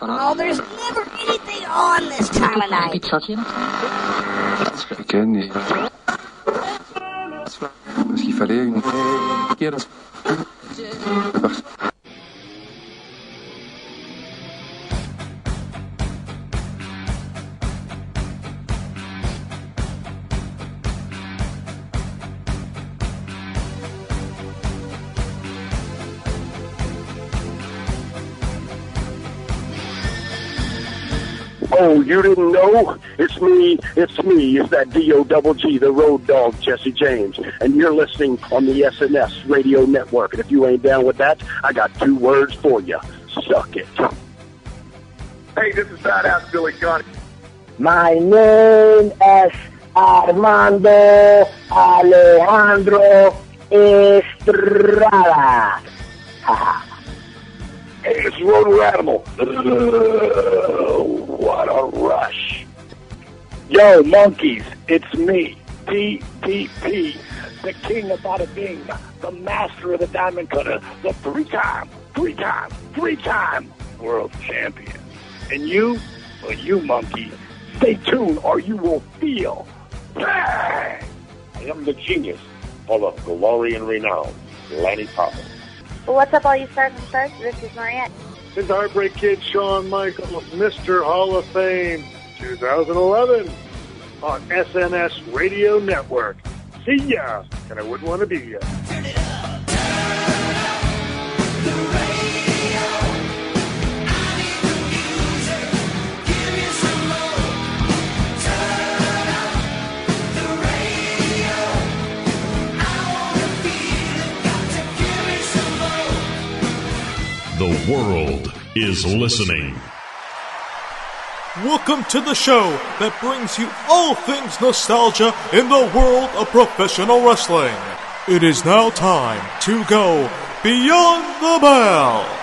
Oh, there's never anything on this time of night. Ik ken niet. Parce qu'il fallait une... Oh, you didn't know? It's me. It's me. It's that D O double G, the road dog, Jesse James. And you're listening on the SNS radio network. And if you ain't down with that, I got two words for you. Suck it. Hey, this is Badass Billy Gunn. My name is Armando Alejandro Estrada. Hey, it's Roto Animal. what a rush. Yo, monkeys, it's me, DDP, the king of bada bing, the master of the diamond cutter, the three-time, three-time, three-time world champion. And you, well, you monkey, stay tuned or you will feel bang. I am the genius full of glory and renown, Lanny Poffo. Well, what's up, all you stars and stars? This is Mariette. His Heartbreak Kid, Shawn Michaels, Mr. Hall of Fame, 2011, on SNS Radio Network. See ya, and I wouldn't want to be ya. The world is listening. Welcome to the show that brings you all things nostalgia in the world of professional wrestling. It is now time to go beyond the bell.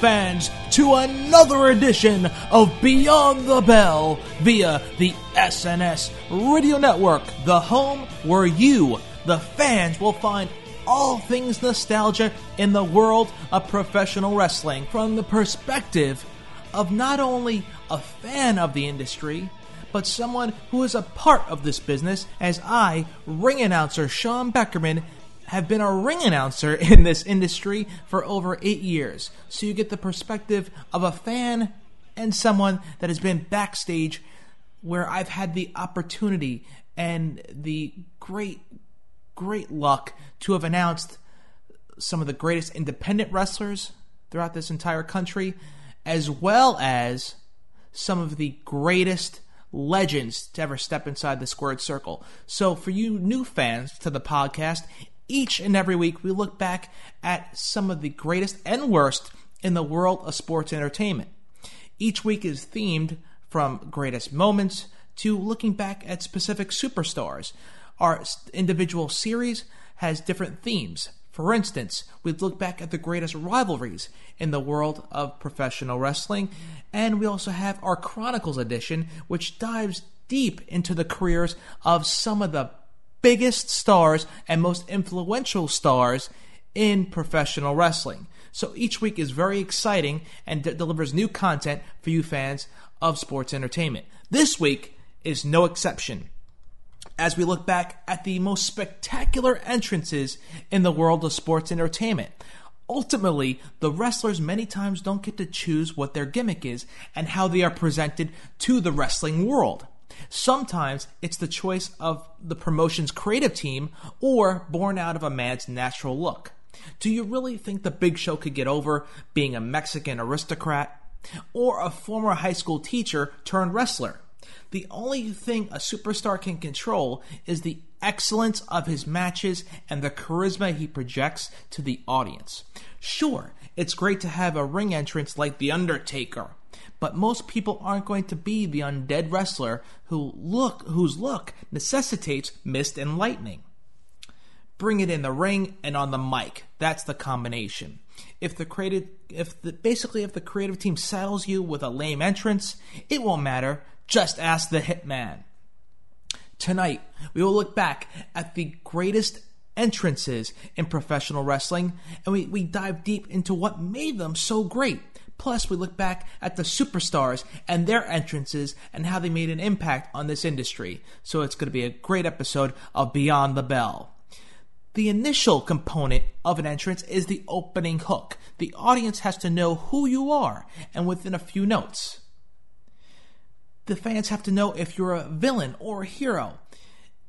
Fans, to another edition of Beyond the Bell via the SNS Radio Network, the home where you, the fans, will find all things nostalgia in the world of professional wrestling from the perspective of not only a fan of the industry, but someone who is a part of this business, as I, ring announcer Sean Beckerman, have been a ring announcer in this industry for over eight years. So you get the perspective of a fan and someone that has been backstage where I've had the opportunity and the great, great luck to have announced some of the greatest independent wrestlers throughout this entire country, as well as some of the greatest legends to ever step inside the squared circle. So, for you new fans to the podcast, each and every week we look back at some of the greatest and worst in the world of sports entertainment. Each week is themed from greatest moments to looking back at specific superstars. Our individual series has different themes. For instance, we look back at the greatest rivalries in the world of professional wrestling, and we also have our Chronicles edition, which dives deep into the careers of some of the biggest stars and most influential stars in professional wrestling. So each week is very exciting and d- delivers new content for you fans of sports entertainment. This week is no exception. As we look back at the most spectacular entrances in the world of sports entertainment, ultimately, the wrestlers many times don't get to choose what their gimmick is and how they are presented to the wrestling world. Sometimes it's the choice of the promotion's creative team or born out of a man's natural look. Do you really think the big show could get over being a Mexican aristocrat or a former high school teacher turned wrestler? The only thing a superstar can control is the excellence of his matches and the charisma he projects to the audience. Sure, it's great to have a ring entrance like The Undertaker, but most people aren't going to be the undead wrestler who look whose look necessitates mist and lightning. Bring it in the ring and on the mic. That's the combination. If the creative if the basically if the creative team saddles you with a lame entrance, it won't matter. Just ask the hitman. Tonight, we will look back at the greatest entrances in professional wrestling and we, we dive deep into what made them so great. Plus, we look back at the superstars and their entrances and how they made an impact on this industry. So it's going to be a great episode of Beyond the Bell. The initial component of an entrance is the opening hook. The audience has to know who you are and within a few notes. The fans have to know if you're a villain or a hero.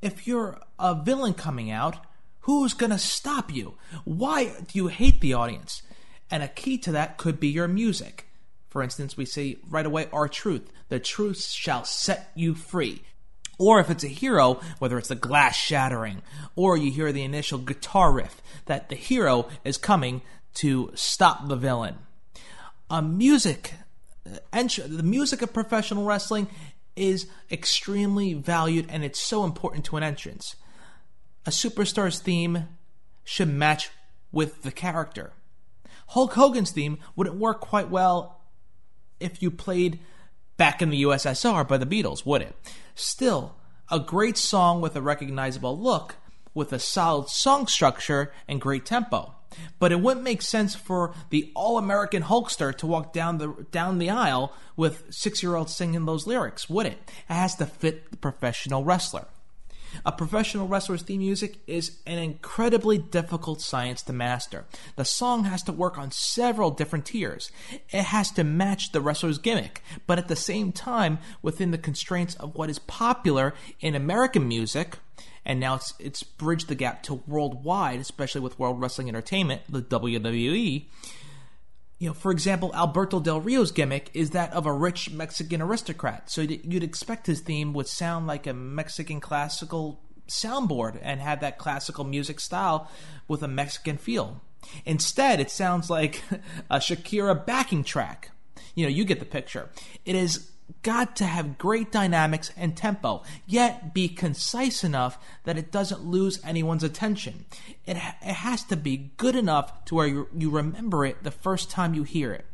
If you're a villain coming out, who's going to stop you? Why do you hate the audience? And a key to that could be your music. For instance, we see right away, our truth, The truth shall set you free. Or if it's a hero, whether it's the glass shattering, or you hear the initial guitar riff, that the hero is coming to stop the villain. A music, uh, the music of professional wrestling is extremely valued and it's so important to an entrance. A superstar's theme should match with the character. Hulk Hogan's theme wouldn't work quite well if you played Back in the USSR by the Beatles, would it? Still, a great song with a recognizable look, with a solid song structure and great tempo. But it wouldn't make sense for the all-American Hulkster to walk down the down the aisle with six-year-olds singing those lyrics, would it? It has to fit the professional wrestler. A professional wrestler's theme music is an incredibly difficult science to master. The song has to work on several different tiers. It has to match the wrestler's gimmick, but at the same time, within the constraints of what is popular in American music, and now it's it's bridged the gap to worldwide, especially with World Wrestling Entertainment, the WWE you know, for example, Alberto Del Rio's gimmick is that of a rich Mexican aristocrat. So you'd expect his theme would sound like a Mexican classical soundboard and have that classical music style with a Mexican feel. Instead, it sounds like a Shakira backing track. You know, you get the picture. It is got to have great dynamics and tempo, yet be concise enough that it doesn't lose anyone's attention. It, it has to be good enough to where you, you remember it the first time you hear it.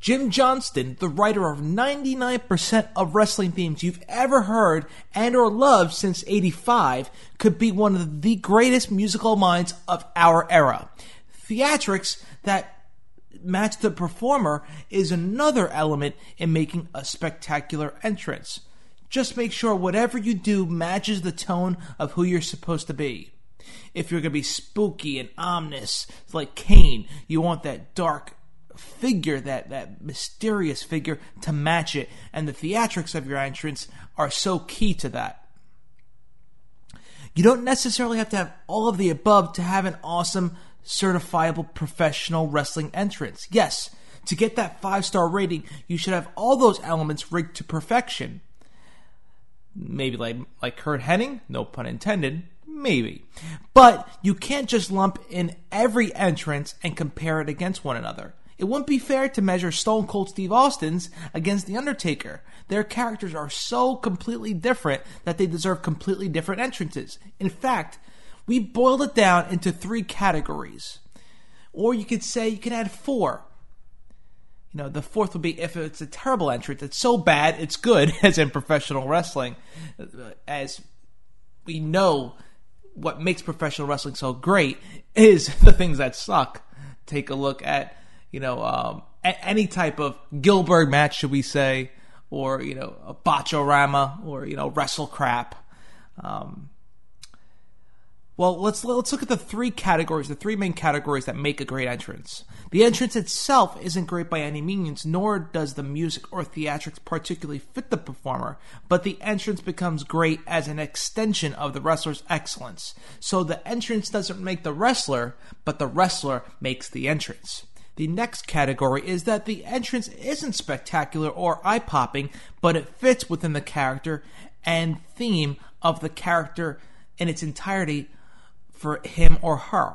Jim Johnston, the writer of 99% of wrestling themes you've ever heard and or loved since 85, could be one of the greatest musical minds of our era. Theatrics that match the performer is another element in making a spectacular entrance. Just make sure whatever you do matches the tone of who you're supposed to be. If you're going to be spooky and ominous, like Kane, you want that dark figure, that, that mysterious figure, to match it. And the theatrics of your entrance are so key to that. You don't necessarily have to have all of the above to have an awesome certifiable professional wrestling entrance. Yes, to get that five star rating, you should have all those elements rigged to perfection. Maybe like like Curt Hennig, no pun intended. Maybe. But you can't just lump in every entrance and compare it against one another. It wouldn't be fair to measure Stone Cold Steve Austin's against The Undertaker. Their characters are so completely different that they deserve completely different entrances. In fact, we boiled it down into three categories. Or you could say you can add four. You know, the fourth would be if it's a terrible entrance, it's so bad it's good, as in professional wrestling. As we know, what makes professional wrestling so great is the things that suck. Take a look at, you know, um, any type of Gilbert match, should we say, or, you know, a botchorama, or, you know, wrestle crap. Um, well, let's let's look at the three categories, the three main categories that make a great entrance. The entrance itself isn't great by any means, nor does the music or theatrics particularly fit the performer, but the entrance becomes great as an extension of the wrestler's excellence. So the entrance doesn't make the wrestler, but the wrestler makes the entrance. The next category is that the entrance isn't spectacular or eye popping, but it fits within the character and theme of the character in its entirety for him or her.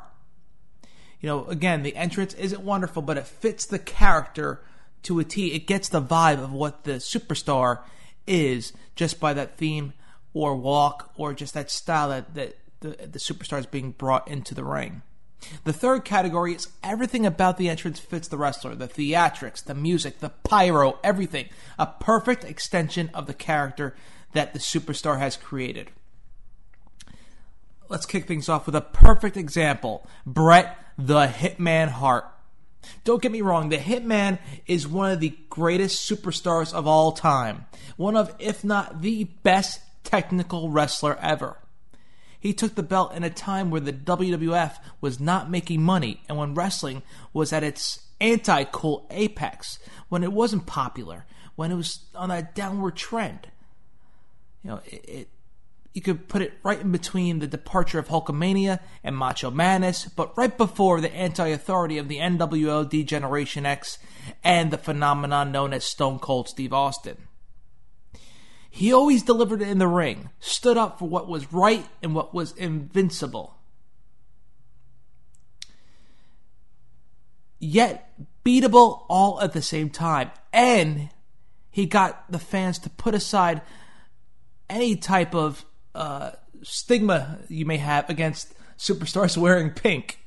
You know, again, the entrance isn't wonderful, but it fits the character to a T. It gets the vibe of what the superstar is just by that theme or walk or just that style that, that the, the superstar is being brought into the ring. The third category is everything about the entrance fits the wrestler the theatrics, the music, the pyro, everything. A perfect extension of the character that the superstar has created. Let's kick things off with a perfect example Bret the Hitman Hart. Don't get me wrong, the Hitman is one of the greatest superstars of all time. One of, if not the best technical wrestler ever. He took the belt in a time where the WWF was not making money and when wrestling was at its anti cool apex, when it wasn't popular, when it was on a downward trend. You know, it, it you could put it right in between the departure of Hulkamania and Macho Manus, but right before the anti authority of the NWO Degeneration X and the phenomenon known as Stone Cold Steve Austin. He always delivered it in the ring, stood up for what was right and what was invincible. Yet beatable all at the same time. And he got the fans to put aside any type of uh, stigma you may have against superstars wearing pink.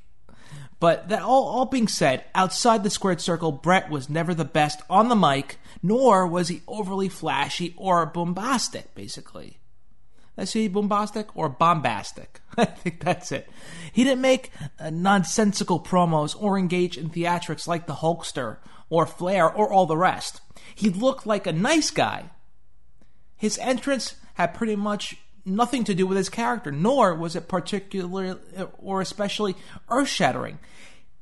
But that all, all being said, outside the squared circle, Bret was never the best on the mic, nor was he overly flashy or bombastic, basically. Let's see, bombastic or bombastic. I think that's it. He didn't make uh, nonsensical promos or engage in theatrics like the Hulkster or Flair or all the rest. He looked like a nice guy. His entrance had pretty much nothing to do with his character, nor was it particularly or especially earth shattering.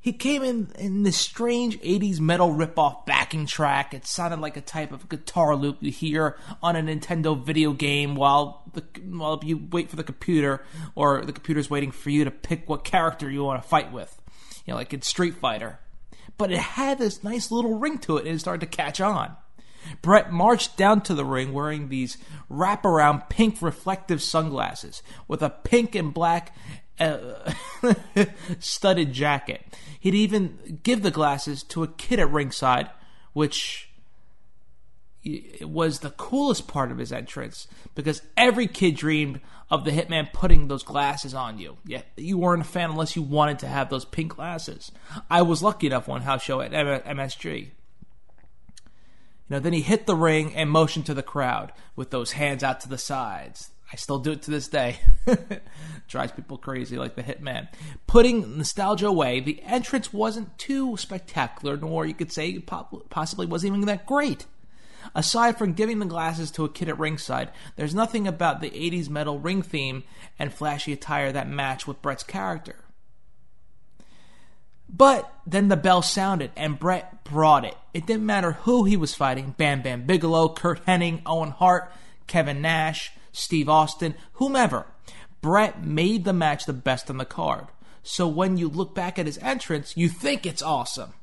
He came in in this strange 80s metal ripoff backing track. It sounded like a type of guitar loop you hear on a Nintendo video game while the while you wait for the computer or the computer's waiting for you to pick what character you want to fight with. You know, like in Street Fighter. But it had this nice little ring to it and it started to catch on. Bret marched down to the ring wearing these wraparound pink reflective sunglasses with a pink and black uh, studded jacket. He'd even give the glasses to a kid at ringside, which was the coolest part of his entrance because every kid dreamed of the hitman putting those glasses on you. Yeah, you weren't a fan unless you wanted to have those pink glasses. I was lucky enough one house show at MSG. You know, then he hit the ring and motioned to the crowd with those hands out to the sides. I still do it to this day. Drives people crazy like the Hitman. Putting nostalgia away, the entrance wasn't too spectacular, nor you could say possibly wasn't even that great. Aside from giving the glasses to a kid at ringside, there's nothing about the 80s metal ring theme and flashy attire that match with Bret's character. But then the bell sounded and Bret brought it. It didn't matter who he was fighting Bam Bam Bigelow, Curt Hennig, Owen Hart, Kevin Nash, Steve Austin, whomever. Bret made the match the best on the card. So when you look back at his entrance, you think it's awesome.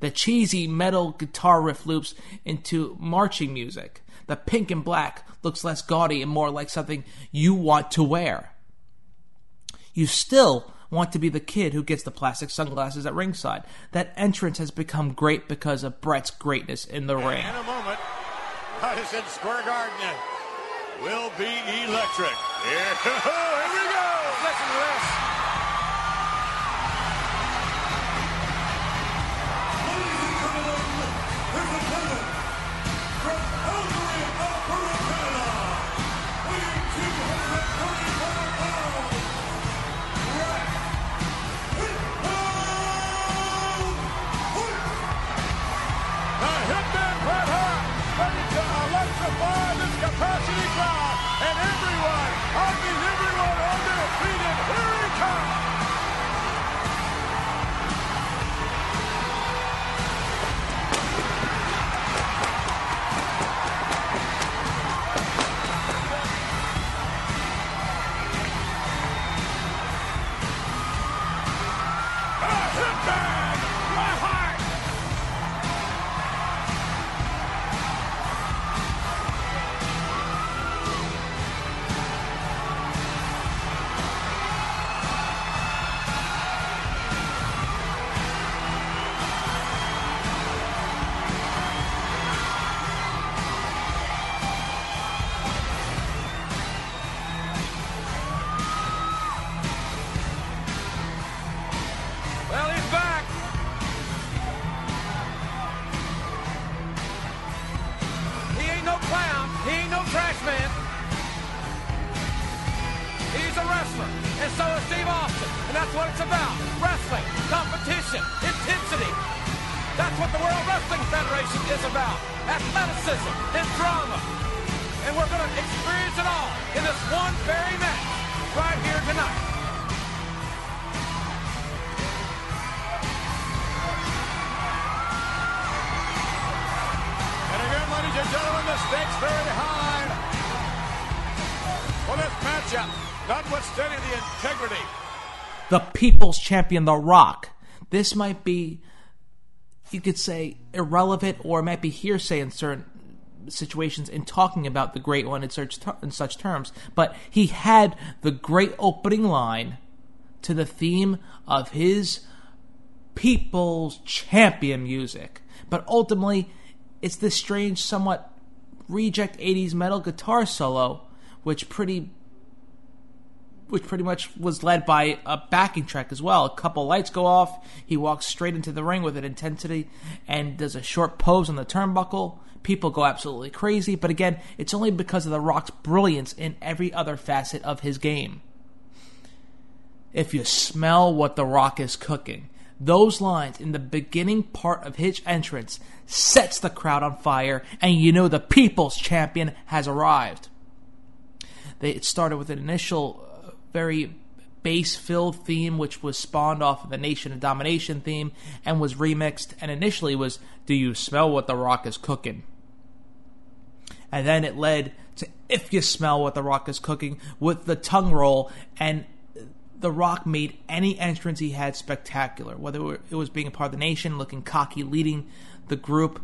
The cheesy metal guitar riff loops into marching music. The pink and black looks less gaudy and more like something you want to wear. You still want to be the kid who gets the plastic sunglasses at ringside. That entrance has become great because of Bret's greatness in the ring. In a moment, Madison Square Garden will be electric. Here, here we go. Listen to this. Wrestling is about. Athleticism and drama. And we're going to experience it all in this one very match right here tonight. And again, ladies and gentlemen, the stakes very high for this matchup, notwithstanding the integrity. The People's Champion, The Rock. This might be, you could say, irrelevant or might be hearsay in certain situations in talking about the Great One in such, in such terms, but he had the great opening line to the theme of his People's Champion music. But ultimately, it's this strange, somewhat reject 80s metal guitar solo, which pretty which pretty much was led by a backing track as well. A couple lights go off. He walks straight into the ring with an intensity and does a short pose on the turnbuckle. People go absolutely crazy, but again, it's only because of The Rock's brilliance in every other facet of his game. If you smell what The Rock is cooking, those lines in the beginning part of his entrance sets the crowd on fire, and you know the people's champion has arrived. They, it started with an initial very bass filled theme, which was spawned off of the Nation of Domination theme and was remixed, and initially was Do You Smell What The Rock Is Cooking? And then it led to If You Smell What The Rock Is Cooking with the tongue roll, and The Rock made any entrance he had spectacular, whether it was being a part of the Nation, looking cocky, leading the group.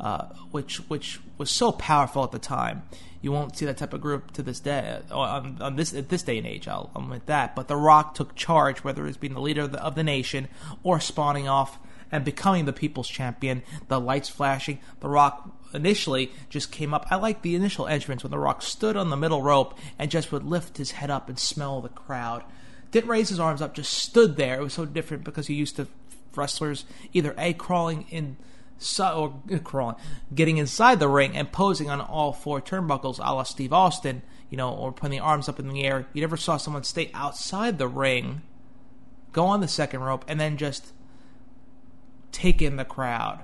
Uh, which which was so powerful at the time. You won't see that type of group to this day uh, on, on this at this day and age. I'll admit that. But The Rock took charge, whether it was being the leader of the, of the nation or spawning off and becoming the people's champion. The lights flashing. The Rock initially just came up. I like the initial entrance when The Rock stood on the middle rope and just would lift his head up and smell the crowd. Didn't raise his arms up, just stood there. It was so different because he used to wrestlers either a crawling in or eh, crawling, getting inside the ring and posing on all four turnbuckles, a la Steve Austin, you know, or putting the arms up in the air. You never saw someone stay outside the ring, go on the second rope, and then just take in the crowd.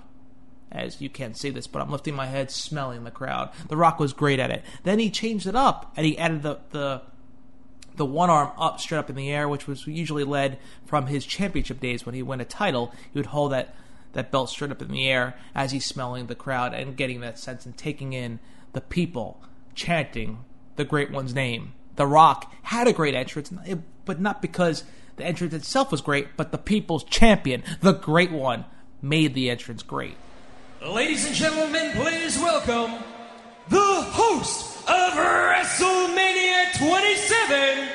As you can't see this, but I'm lifting my head, smelling the crowd. The Rock was great at it. Then he changed it up and he added the the the one arm up straight up in the air, which was usually led from his championship days when he won a title. He would hold that that belt straight up in the air as he's smelling the crowd and getting that sense and taking in the people chanting the great one's name. The Rock had a great entrance, but not because the entrance itself was great, but the people's champion, the great one, made the entrance great. Ladies and gentlemen, please welcome the host of WrestleMania 27.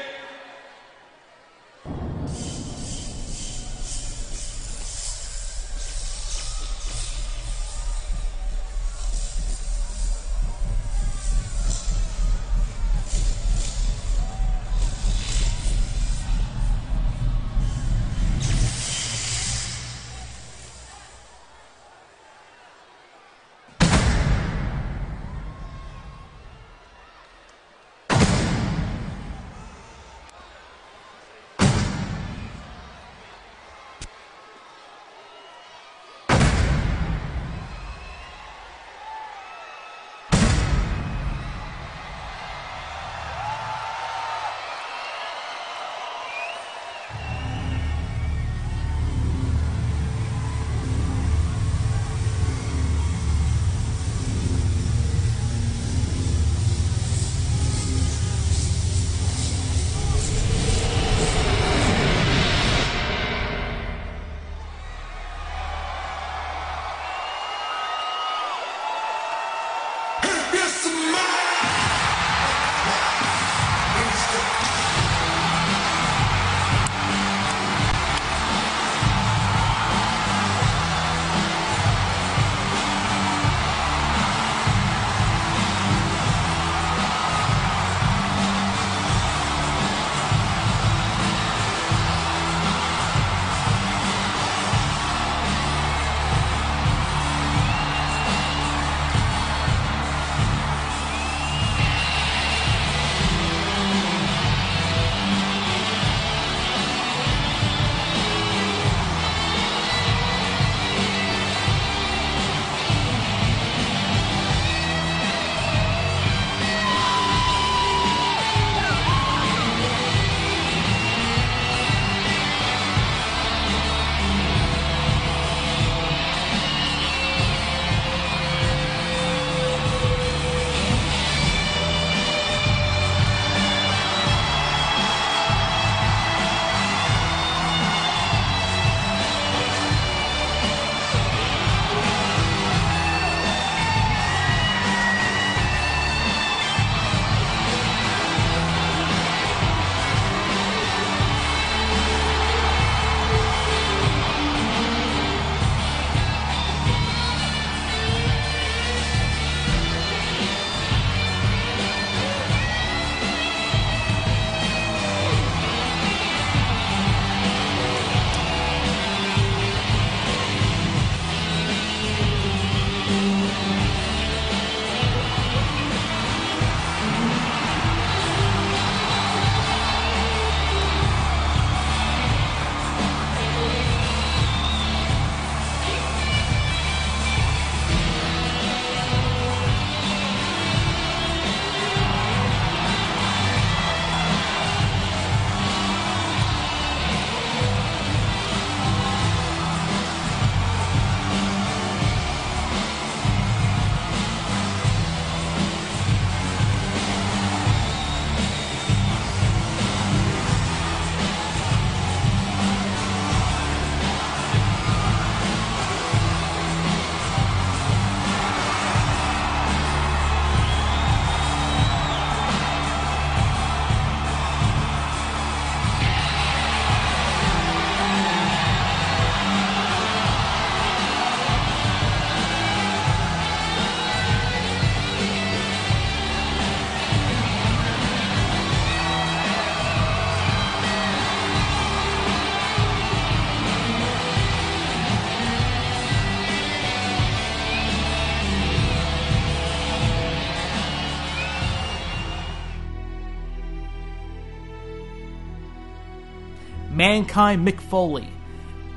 Mankind Mick Foley.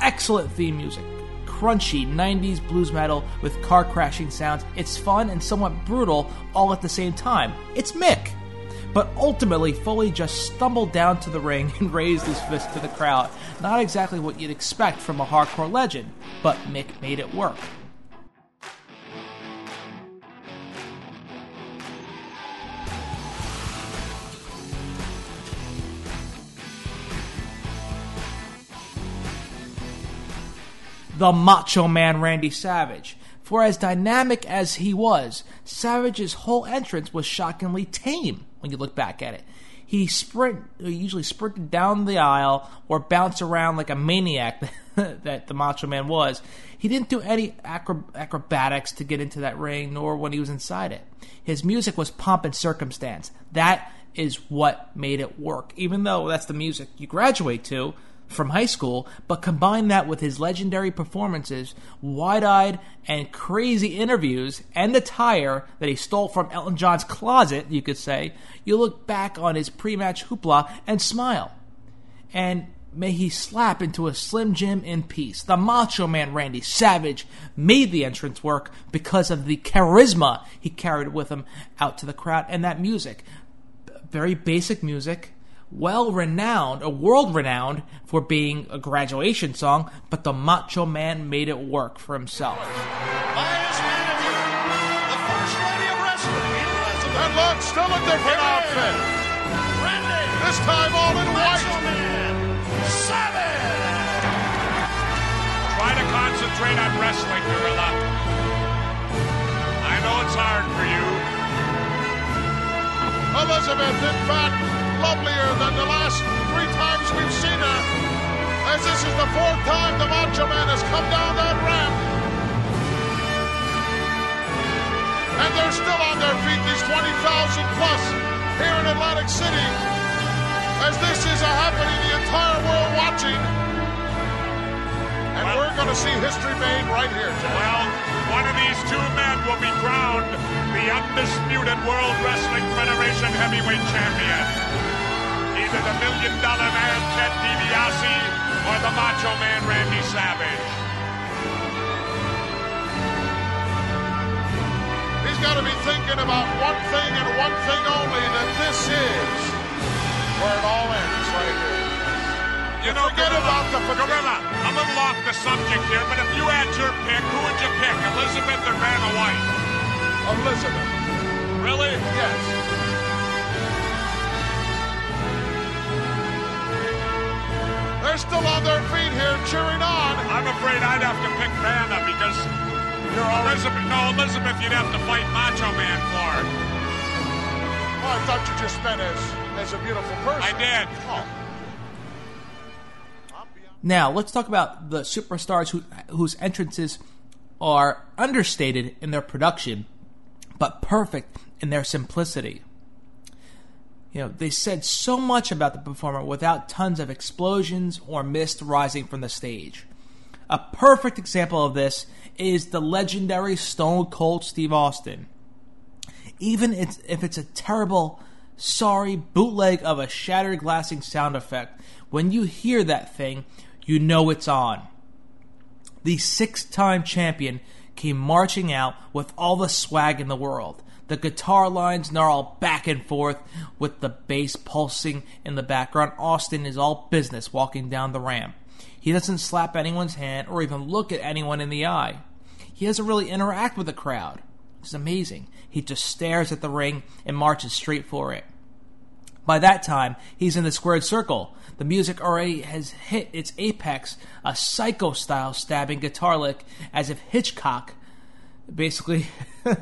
Excellent theme music. Crunchy 90s blues metal with car crashing sounds. It's fun and somewhat brutal all at the same time. It's Mick. But ultimately, Foley just stumbled down to the ring and raised his fist to the crowd. Not exactly what you'd expect from a hardcore legend, but Mick made it work. The Macho Man Randy Savage. For as dynamic as he was, Savage's whole entrance was shockingly tame when you look back at it. He sprint he usually sprinted down the aisle or bounced around like a maniac that the Macho Man was. He didn't do any acro- acrobatics to get into that ring, nor when he was inside it. His music was pomp and circumstance. That is what made it work. Even though that's the music you graduate to, from high school, but combine that with his legendary performances, wide eyed and crazy interviews, and attire that he stole from Elton John's closet, you could say, you look back on his pre match hoopla and smile. And may he slap into a Slim Jim in peace. The Macho Man Randy Savage made the entrance work because of the charisma he carried with him out to the crowd and that music. Very basic music well renowned, a world renowned for being a graduation song, but the Macho Man made it work for himself. By his manager, the first lady of wrestling, And look, still a different outfit. Randy. This time all in white. Macho Man. Savage. Try to concentrate on wrestling, Gorilla. I know it's hard for you. Elizabeth, in fact, lovelier than the last three times we've seen her, as this is the fourth time the Macho Man has come down that ramp. And they're still on their feet, these 20,000 plus here in Atlantic City, as this is a happening the entire world watching. And Well- we're going to see history made right here, Jack. Well, one of these two men will be crowned the undisputed World Wrestling Federation heavyweight champion. Either the Million Dollar Man Ted DiBiase or the Macho Man Randy Savage. He's got to be thinking about one thing and one thing only that this is where it all ends right here. You know, forget Gorilla, about the Gorilla, I'm a little off the subject here, but if you had your pick, who would you pick, Elizabeth or Vanna White? Elizabeth. Really? Yes. They're still on their feet here cheering on. I'm afraid I'd have to pick Vanna because you're Elizabeth. No, Elizabeth, you'd have to fight Macho Man for. Oh, I thought you just meant as, as a beautiful person. I did. Oh. Now, let's talk about the superstars who, whose entrances are understated in their production, but perfect in their simplicity. You know, they said so much about the performer without tons of explosions or mist rising from the stage. A perfect example of this is the legendary Stone Cold Steve Austin. Even if it's a terrible, sorry bootleg of a shattered glassing sound effect, when you hear that thing, you know it's on. The six time champion came marching out with all the swag in the world. The guitar lines gnarl back and forth with the bass pulsing in the background. Austin is all business walking down the ramp. He doesn't slap anyone's hand or even look at anyone in the eye. He doesn't really interact with the crowd. It's amazing. He just stares at the ring and marches straight for it. By that time, he's in the squared circle. The music already has hit its apex, a psycho style stabbing guitar lick, as if Hitchcock basically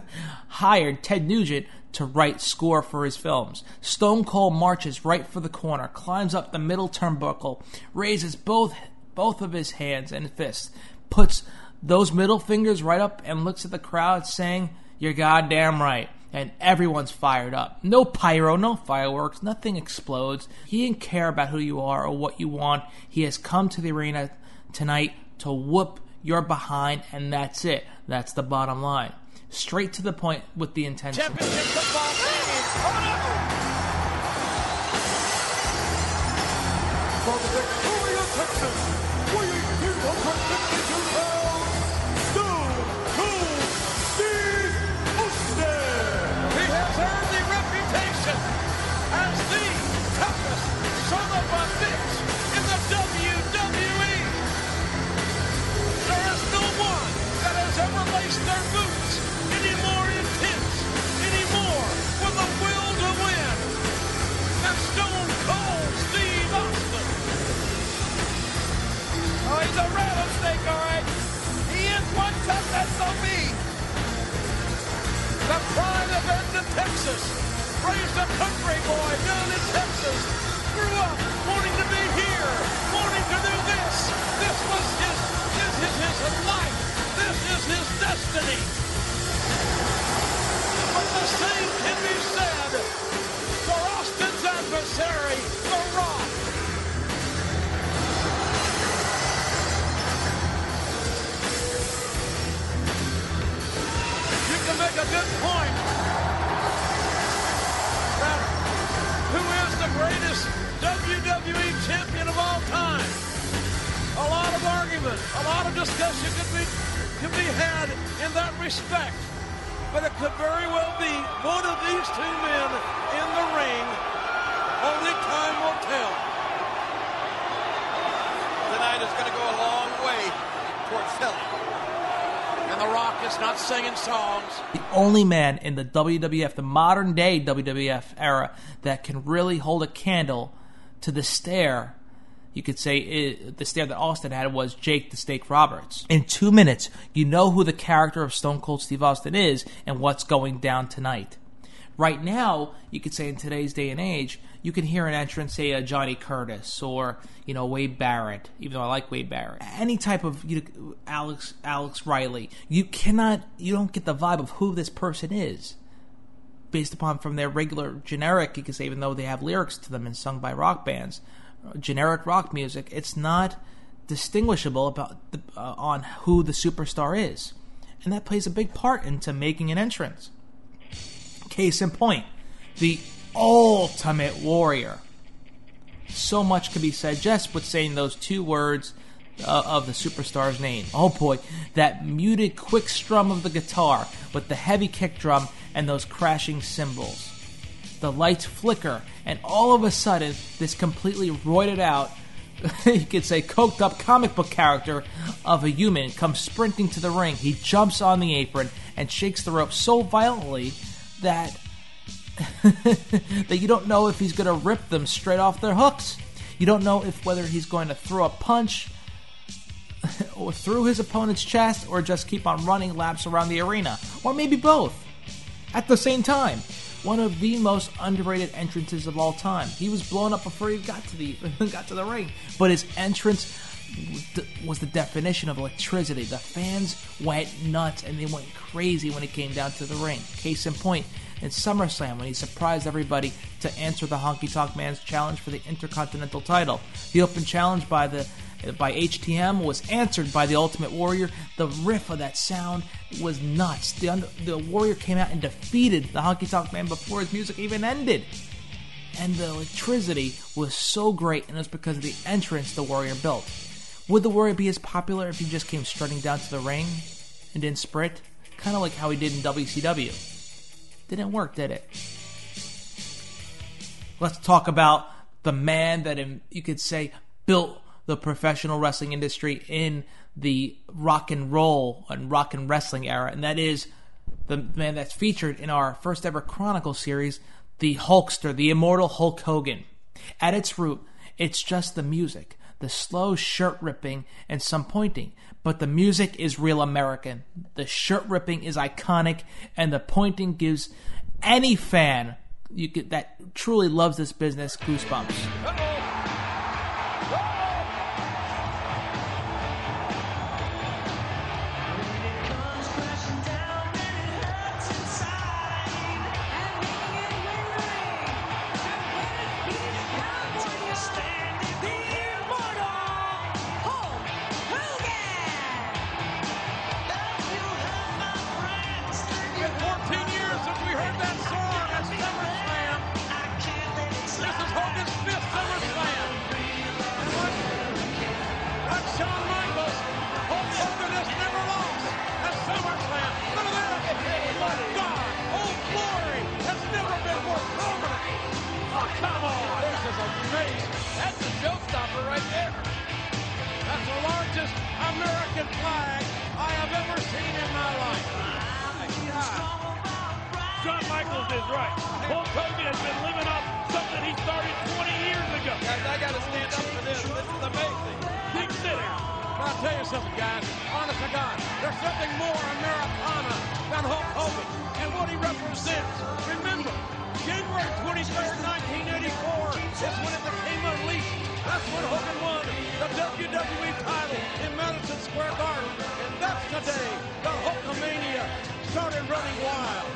hired Ted Nugent to write score for his films. Stone Cold marches right for the corner, climbs up the middle turnbuckle, raises both both of his hands and fists, puts those middle fingers right up and looks at the crowd saying, You're goddamn right. And everyone's fired up. No pyro, no fireworks, nothing explodes. He didn't care about who you are or what you want. He has come to the arena tonight to whoop your behind, and that's it. That's the bottom line. Straight to the point with the intention. Championship football game is ever their boots any more intense, any more with a will to win than Stone Cold Steve Austin. Oh, he's a rattlesnake, all right. He is one tough SOB. The pride of Edna, Texas. Raised a country boy down in Texas. Grew up destiny. But the same can be said for Austin's adversary, The Rock. You can make a good point that who is the greatest WWE champion of all time? A lot of argument, a lot of discussion could be could be had in that respect. But it could very well be one of these two men in the ring. Only time will tell. Tonight is going to go a long way towards selling. And The Rock is not singing songs. the only man in the WWF, the modern day WWF era, that can really hold a candle to the stare. You could say it, the stare that Austin had was Jake the Snake Roberts. In two minutes, you know who the character of Stone Cold Steve Austin is and what's going down tonight. Right now, you could say in today's day and age, you can hear an entrance, say a Johnny Curtis or you know Wade Barrett, even though I like Wade Barrett. Any type of you know, Alex Alex Riley, you cannot, you don't get the vibe of who this person is based upon from their regular generic. Say even though they have lyrics to them and sung by rock bands, generic rock music, it's not distinguishable about the, uh, on who the superstar is, and that plays a big part into making an entrance. Case in point, the Ultimate Warrior. So much could be said just with saying those two words uh, of the superstar's name. Oh boy, that muted quick strum of the guitar with the heavy kick drum and those crashing cymbals. The lights flicker, and all of a sudden, this completely roided out, you could say coked up comic book character of a human comes sprinting to the ring. He jumps on the apron and shakes the rope so violently that that you don't know if he's going to rip them straight off their hooks. You don't know if whether he's going to throw a punch or through his opponent's chest or just keep on running laps around the arena or maybe both at the same time. One of the most underrated entrances of all time. He was blown up before he got to the got to the ring, but his entrance was the definition of electricity. The fans went nuts and they went crazy when it came down to the ring. Case in point, in SummerSlam when he surprised everybody to answer the Honky Tonk Man's challenge for the Intercontinental title. The open challenge by the by HTM was answered by the Ultimate Warrior. The riff of that sound was nuts. The, under, the Warrior came out and defeated the Honky Tonk Man before his music even ended. And the electricity was so great, and it was because of the entrance the Warrior built. Would the Warrior be as popular if he just came strutting down to the ring and didn't sprint? Kind of like how he did in WCW. Didn't work, did it? Let's talk about the man that you could say built the professional wrestling industry in the rock and roll and rock and wrestling era, and that is the man that's featured in our first ever Chronicle series, the Hulkster, the immortal Hulk Hogan. At its root, it's just the music, the slow shirt ripping and some pointing, but the music is real American. The shirt ripping is iconic, and the pointing gives any fan you get, that truly loves this business goosebumps. In That's a showstopper right there. That's the largest American flag I have ever seen in my life. John Michaels is right. Hulk Hogan has been living up something he started 20 years ago. Guys, I got to stand up for this. This is amazing. Keep sitting. I'll tell you something, guys. Honest to God, there's something more Americana than Hulk Hogan and what he represents. Remember, January 23rd, 1984 is when it became unleashed. That's when Hogan won the WWE title in Madison Square Garden. And that's the day the Hulkamania started running wild.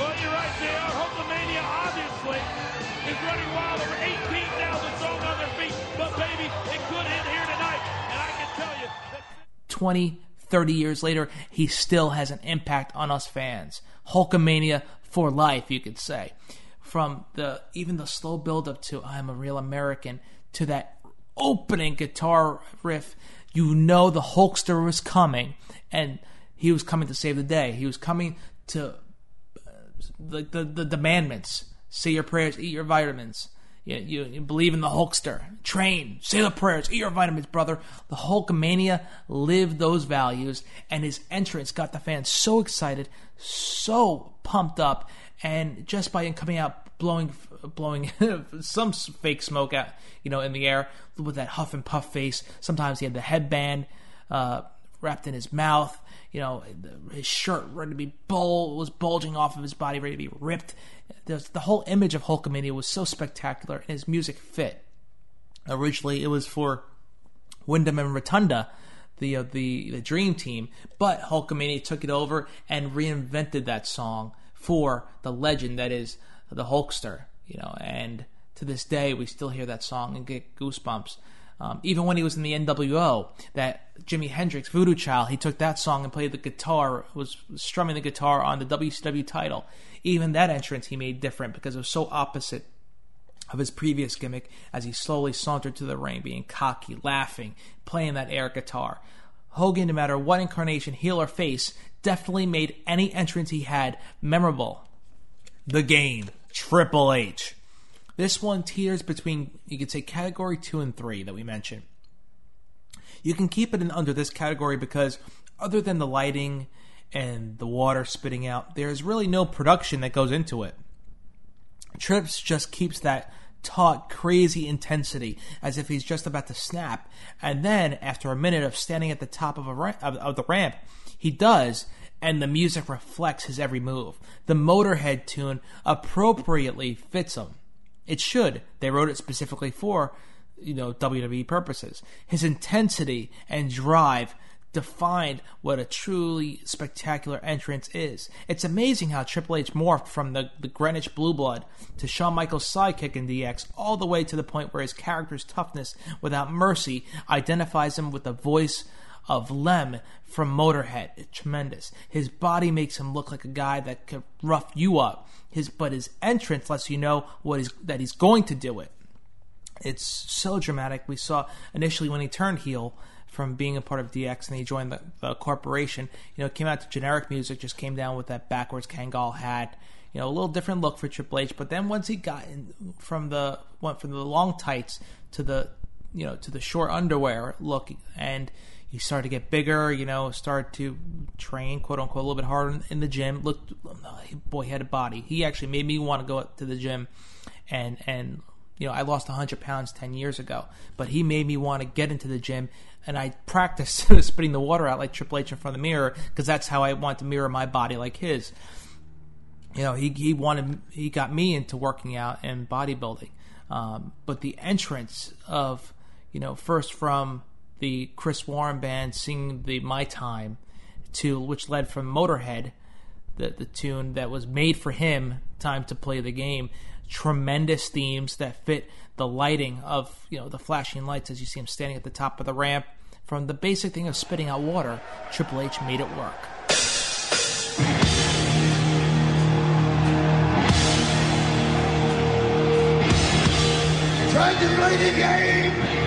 Well, you're right, JR. Hulkamania obviously is running wild. Over 18,000 songs on their feet. But, baby, it could hit here tonight. And I can tell you that 20, 30 years later, he still has an impact on us fans. Hulkamania for life, you could say. From the even the slow build up to I'm a real American to that opening guitar riff, you know the Hulkster was coming and he was coming to save the day. He was coming to uh, the the, the demandments. Say your prayers, eat your vitamins. You, you, you believe in the Hulkster. Train, say the prayers, eat your vitamins, brother. The Hulkamania lived those values, and his entrance got the fans so excited, so pumped up, and just by him coming out blowing blowing some fake smoke out, you know, in the air with that huff and puff face. Sometimes he had the headband uh, wrapped in his mouth. You know, his shirt ready to be bull was bulging off of his body, ready to be ripped. The, the whole image of Hulkamania was so spectacular, and his music fit. Originally, it was for Windham and Rotunda, the uh, the the Dream Team, but Hulkamania took it over and reinvented that song for the legend that is the Hulkster. You know, and to this day, we still hear that song and get goosebumps. Um, even when he was in the NWO, that Jimi Hendrix Voodoo Child, he took that song and played the guitar, was strumming the guitar on the WCW title. Even that entrance he made different because it was so opposite of his previous gimmick as he slowly sauntered to the ring, being cocky, laughing, playing that air guitar. Hogan, no matter what incarnation, heel or face, definitely made any entrance he had memorable. The game, Triple H. This one teeters between, you could say, category two and three that we mentioned. You can keep it in under this category because, other than the lighting and the water spitting out, there's really no production that goes into it. Trips just keeps that taut, crazy intensity as if he's just about to snap. And then, after a minute of standing at the top of, a ra- of, of the ramp, he does, and the music reflects his every move. The Motorhead tune appropriately fits him. It should. They wrote it specifically for, you know, WWE purposes. His intensity and drive defined what a truly spectacular entrance is. It's amazing how Triple H morphed from the, the Greenwich Blue Blood to Shawn Michaels' sidekick in DX, all the way to the point where his character's toughness without mercy identifies him with the voice of Lem from Motorhead. It's tremendous. His body makes him look like a guy that could rough you up. His but his entrance lets you know what is that he's going to do it. It's so dramatic. We saw initially when he turned heel from being a part of DX and he joined the, the corporation. You know, came out to generic music, just came down with that backwards Kangol hat. You know, a little different look for Triple H. But then once he got in, from the went from the long tights to the you know to the short underwear look, and he started to get bigger. You know, started to train quote unquote a little bit harder in the gym. Looked, boy, he had a body. He actually made me want to go to the gym, and and you know, I lost 100 pounds 10 years ago, but he made me want to get into the gym. And I practiced spitting the water out like Triple H in front of the mirror because that's how I want to mirror my body like his. You know, he, he wanted, he got me into working out and bodybuilding. Um, but the entrance of, you know, first from the Chris Warren band singing the My Time to, which led from Motorhead, the, the tune that was made for him, Time to Play the Game tremendous themes that fit the lighting of you know the flashing lights as you see him standing at the top of the ramp. From the basic thing of spitting out water, Triple H made it work. To play the game.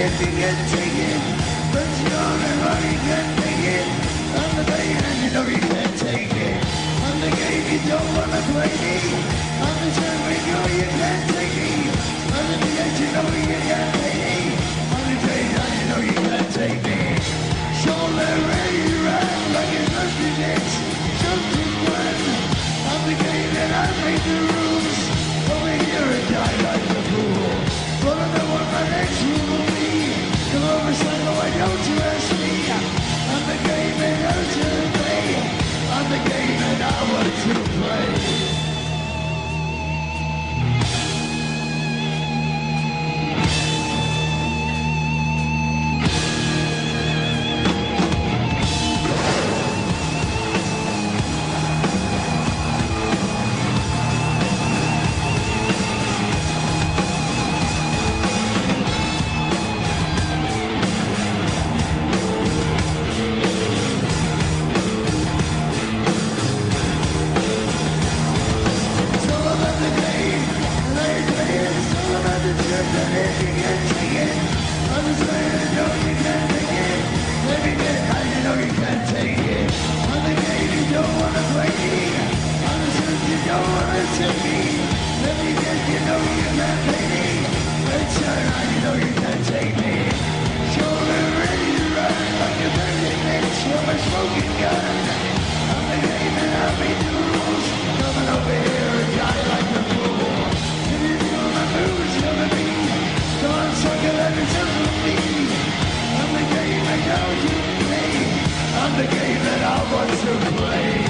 it, dig it, take it. But you only money can take it. I'm the man, you know you can't take it. I'm the game you don't wanna play me. I'm the champ, you know you can't take me. I'm the bitch, you know you can't take me. I'm the traitor, you know you can't take me. Shoulder ready, run like a hostage. Something one. I'm the game that I made the psycho, why the game that I want to play.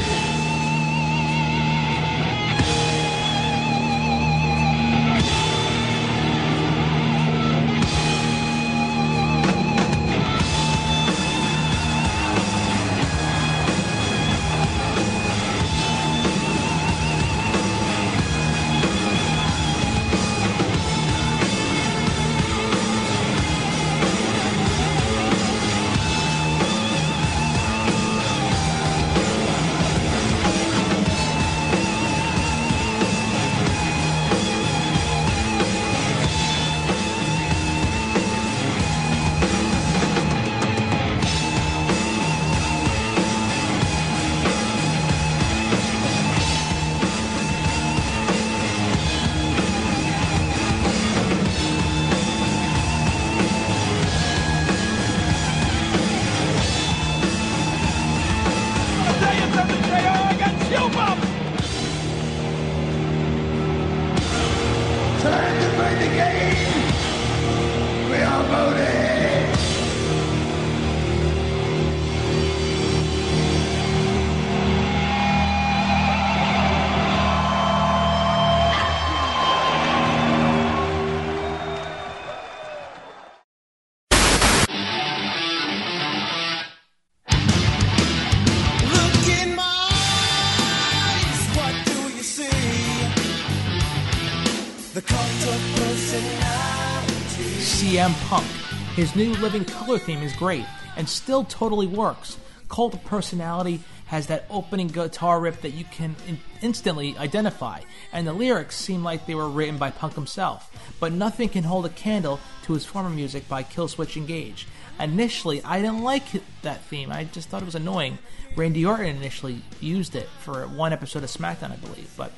His new Living Colour theme is great and still totally works. Cult of Personality has that opening guitar riff that you can in- instantly identify, and the lyrics seem like they were written by Punk himself. But nothing can hold a candle to his former music by Killswitch Engage. Initially, I didn't like that theme. I just thought it was annoying. Randy Orton initially used it for one episode of SmackDown, I believe, but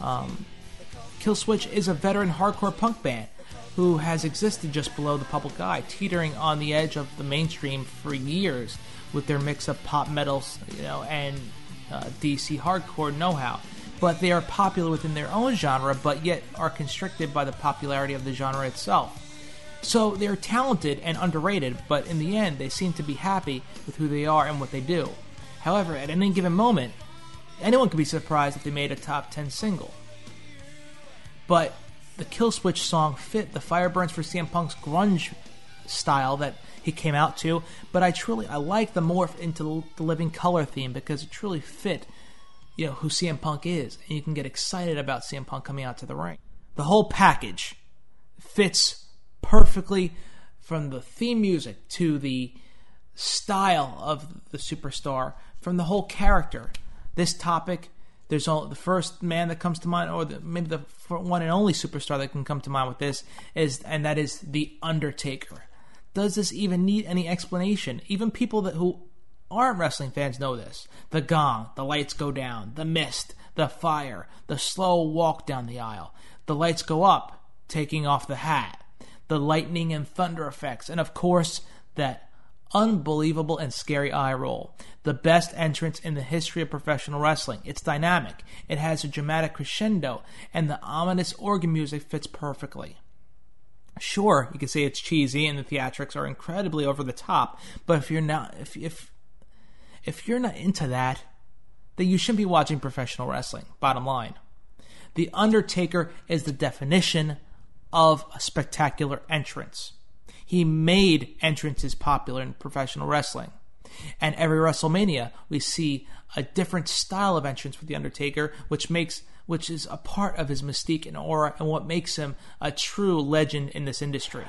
um, Killswitch is a veteran hardcore punk band who has existed just below the public eye, teetering on the edge of the mainstream for years with their mix of pop metals, you know, and uh, DC hardcore know-how. But they are popular within their own genre, but yet are constricted by the popularity of the genre itself. So they're talented and underrated, but in the end, they seem to be happy with who they are and what they do. However, at any given moment, anyone could be surprised if they made a top 10 single. But the Killswitch song fit the Fire Burns for CM Punk's grunge style that he came out to, but I truly I like the morph into the Living Colour theme because it truly fit you know who CM Punk is, and you can get excited about CM Punk coming out to the ring. The whole package fits perfectly from the theme music to the style of the superstar, from the whole character. This topic, there's all, the first man that comes to mind, or the, maybe the one and only superstar that can come to mind with this is, and that is the Undertaker. Does this even need any explanation? Even people that who aren't wrestling fans know this. The gong, the lights go down, the mist, the fire, the slow walk down the aisle. The lights go up, taking off the hat, the lightning and thunder effects, and of course, that unbelievable and scary eye roll. The best entrance in the history of professional wrestling. It's dynamic, it has a dramatic crescendo, and the ominous organ music fits perfectly. Sure, you can say it's cheesy and the theatrics are incredibly over the top, but if you're not if if if you're not into that, then you shouldn't be watching professional wrestling. Bottom line. The Undertaker is the definition of a spectacular entrance. He made entrances popular in professional wrestling. And every WrestleMania, we see a different style of entrance with The Undertaker, which makes which is a part of his mystique and aura and what makes him a true legend in this industry.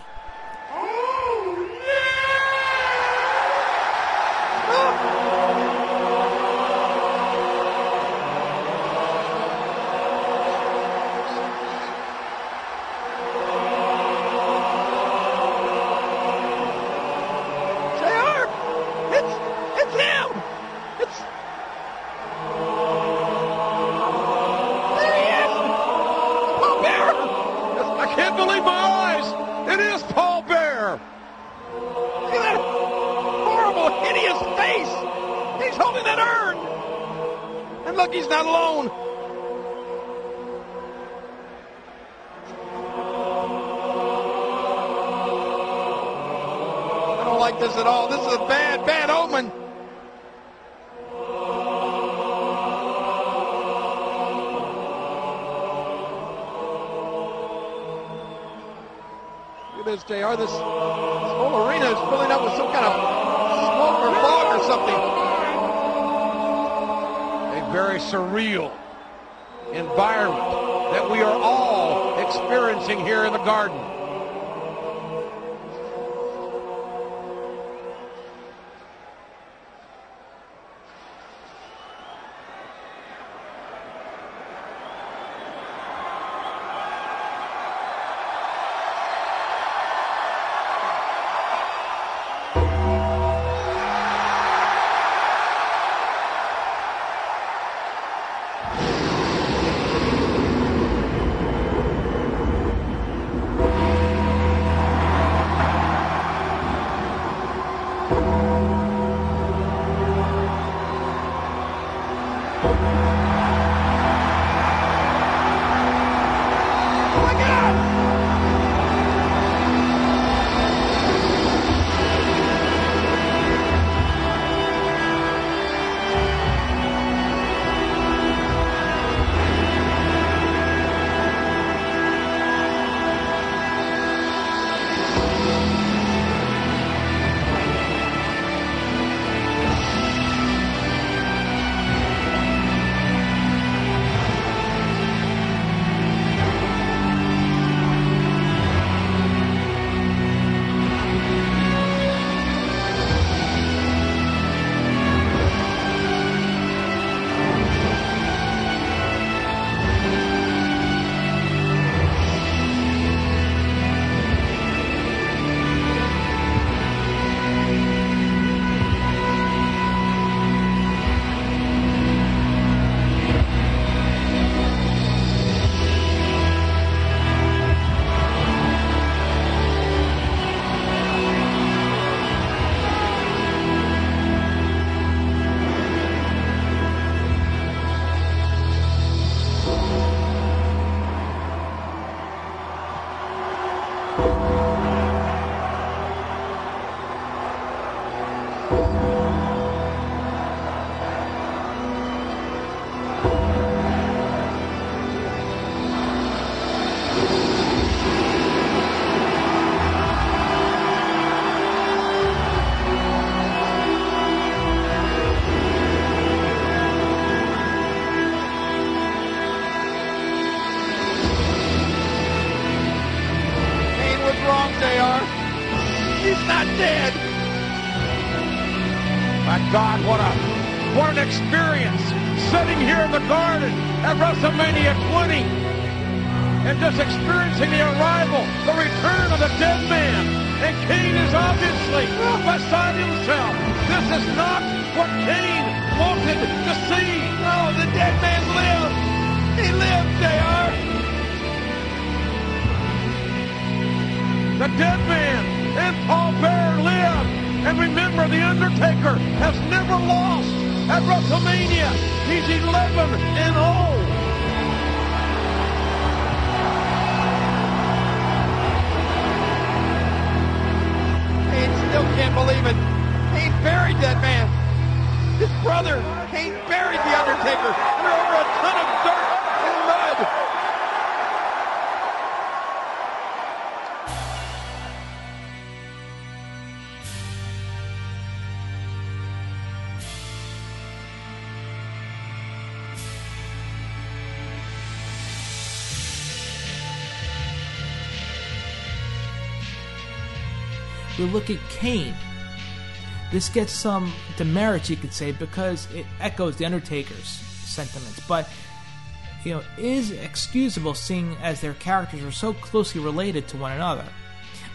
Look at Kane. This gets some demerits, you could say, because it echoes the Undertaker's sentiments, but you know, is excusable seeing as their characters are so closely related to one another.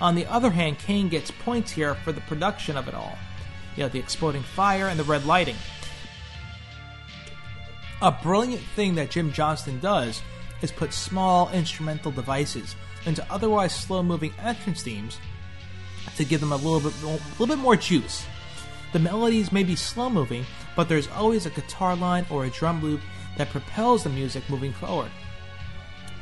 On the other hand, Kane gets points here for the production of it all. You know, the exploding fire and the red lighting. A brilliant thing that Jim Johnston does is put small instrumental devices into otherwise slow moving entrance themes to give them a little bit, a little bit more juice. The melodies may be slow moving, but there's always a guitar line or a drum loop that propels the music moving forward.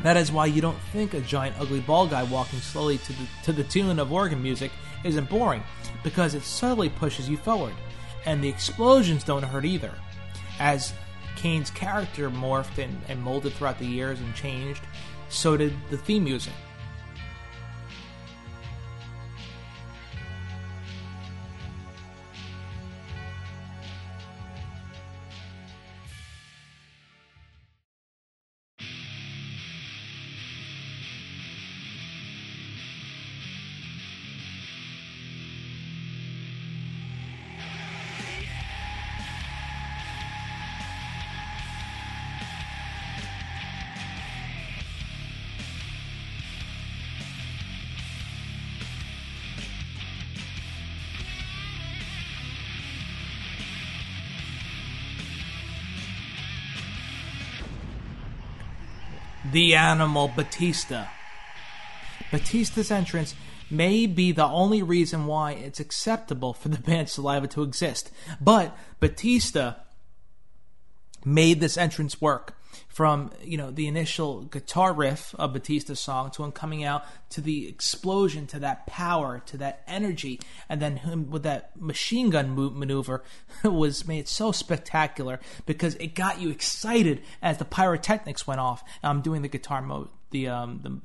That is why you don't think a giant ugly bald guy walking slowly to the, to the tune of organ music isn't boring, because it subtly pushes you forward. And the explosions don't hurt either. As Kane's character morphed and, and molded throughout the years and changed, so did the theme music. The animal Batista. Batista's entrance may be the only reason why it's acceptable for the band Saliva to exist, but Batista made this entrance work. From you know the initial guitar riff of Batista's song to him coming out to the explosion to that power to that energy and then him with that machine gun maneuver was made so spectacular because it got you excited as the pyrotechnics went off. I'm doing the guitar mode the um the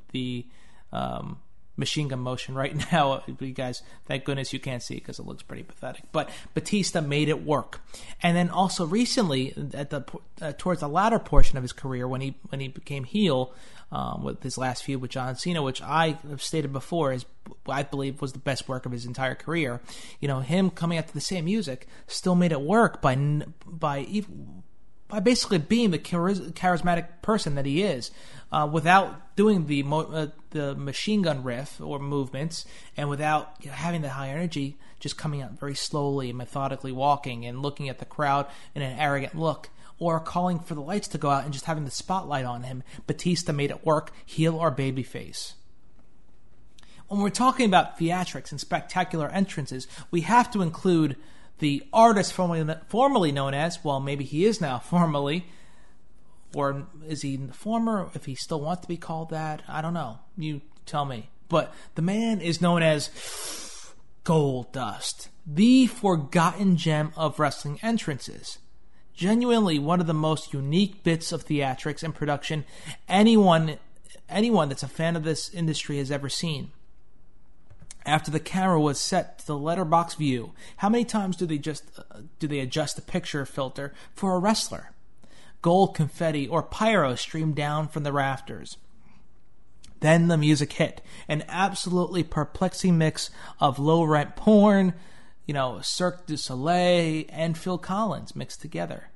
the um machine gun motion right now. You guys, thank goodness you can't see it because it looks pretty pathetic. But Batista made it work, and then also recently, at the uh, towards the latter portion of his career, when he when he became heel. Um, with his last feud with John Cena, which I have stated before is, I believe, was the best work of his entire career. You know, him coming out to the same music still made it work by by even by basically being the charismatic person that he is, uh, without doing the mo- uh, the machine gun riff or movements, and without you know, having the high energy, just coming out very slowly and methodically walking and looking at the crowd in an arrogant look. Or calling for the lights to go out and just having the spotlight on him. Batista made it work, heel or babyface. When we're talking about theatrics and spectacular entrances, we have to include the artist formerly, formerly known as, well, maybe he is now formally, or is he in the former? If he still wants to be called that, I don't know. You tell me. But the man is known as Gold Dust, the forgotten gem of wrestling entrances. Genuinely one of the most unique bits of theatrics and production anyone anyone that's a fan of this industry has ever seen after the camera was set to the letterbox view. How many times do they just uh, do they adjust the picture filter for a wrestler? Gold confetti or pyro streamed down from the rafters. Then the music hit, an absolutely perplexing mix of low rent porn, you know, Cirque du Soleil, and Phil Collins mixed together.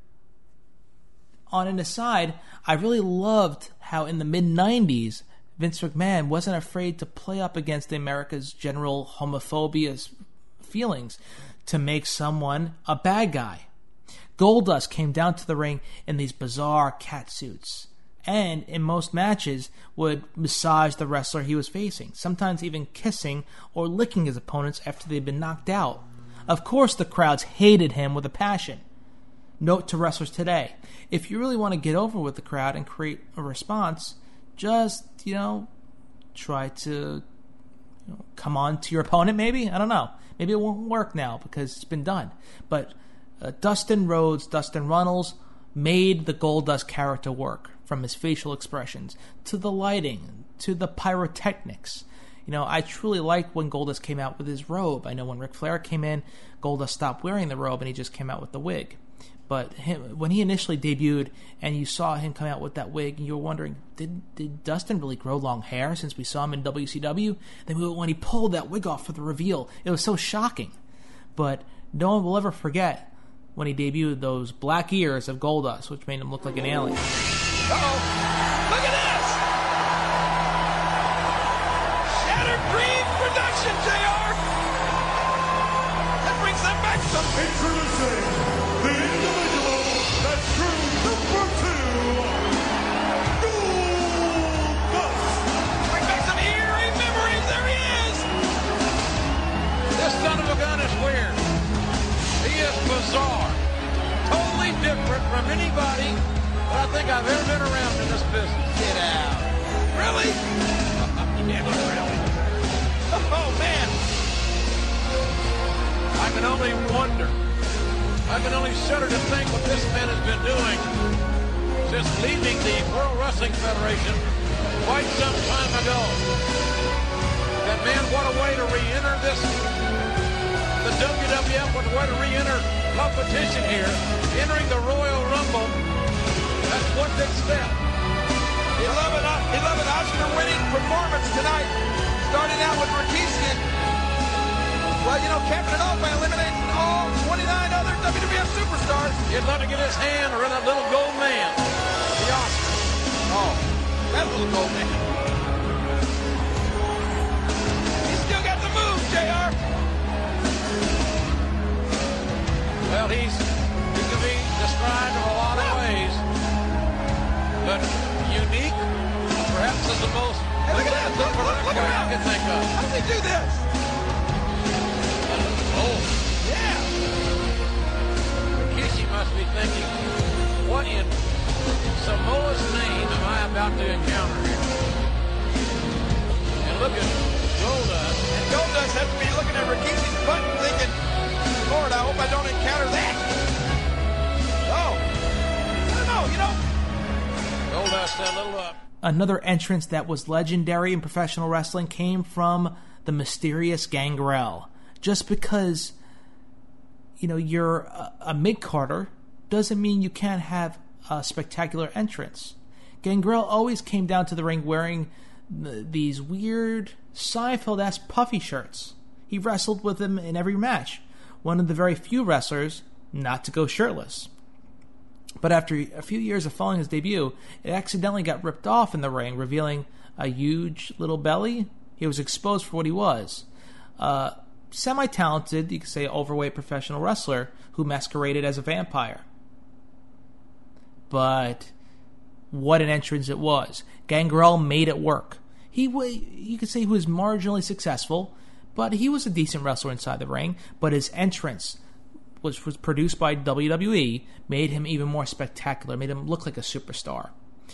On an aside, I really loved how in the mid 90s Vince McMahon wasn't afraid to play up against America's general homophobia feelings to make someone a bad guy. Goldust came down to the ring in these bizarre cat suits, and in most matches would massage the wrestler he was facing, sometimes even kissing or licking his opponents after they'd been knocked out. Of course, the crowds hated him with a passion. Note to wrestlers today if you really want to get over with the crowd and create a response, just, you know, try to you know, come on to your opponent, maybe? I don't know. Maybe it won't work now because it's been done. But uh, Dustin Rhodes, Dustin Runnels, made the Goldust character work from his facial expressions to the lighting to the pyrotechnics. You know, I truly like when Goldust came out with his robe. I know when Ric Flair came in, Goldust stopped wearing the robe and he just came out with the wig. But him, when he initially debuted and you saw him come out with that wig, and you were wondering, did did Dustin really grow long hair since we saw him in WCW? Then when he pulled that wig off for the reveal, it was so shocking. But no one will ever forget when he debuted those black ears of Goldust, which made him look like an alien. Uh-oh. Can only wonder. I can only shudder to think what this man has been doing since leaving the World Wrestling Federation quite some time ago. And man, what a way to re-enter this. The WWF, what a way to re-enter competition here. Entering the Royal Rumble. That's one big step. 11, uh, 11 Oscar-winning performance tonight. Starting out with Rikishi. Well, you know, capping it off by eliminating all 29 other WWF superstars. He'd love to get his hand around that little gold man. The Oscar. Oh, that little gold man. He's still got the moves, JR. Well, he's he can be described in a lot of ways, but unique, perhaps is the most. Hey, look at that! Look, look, look around! I can think of. How does he do this? Oh, yeah. Rikishi must be thinking, what in Samoa's name am I about to encounter here? And look at Goldust. And Goldust has to be looking at Rikishi's butt and thinking, Lord, I hope I don't encounter that. Oh, I don't know, you know. Goldust a little. Another entrance that was legendary in professional wrestling came from the mysterious Gangrel. Just because, you know, you're a, a mid carder doesn't mean you can't have a spectacular entrance. Gangrel always came down to the ring wearing th- these weird Seinfeld ass puffy shirts. He wrestled with them in every match. One of the very few wrestlers not to go shirtless. But after a few years of following his debut, it accidentally got ripped off in the ring, revealing a huge little belly. He was exposed for what he was. Uh, Semi talented, you could say overweight professional wrestler who masqueraded as a vampire. But what an entrance it was. Gangrel made it work. He you could say he was marginally successful, but he was a decent wrestler inside the ring. But his entrance, which was produced by WWE, made him even more spectacular, made him look like a superstar.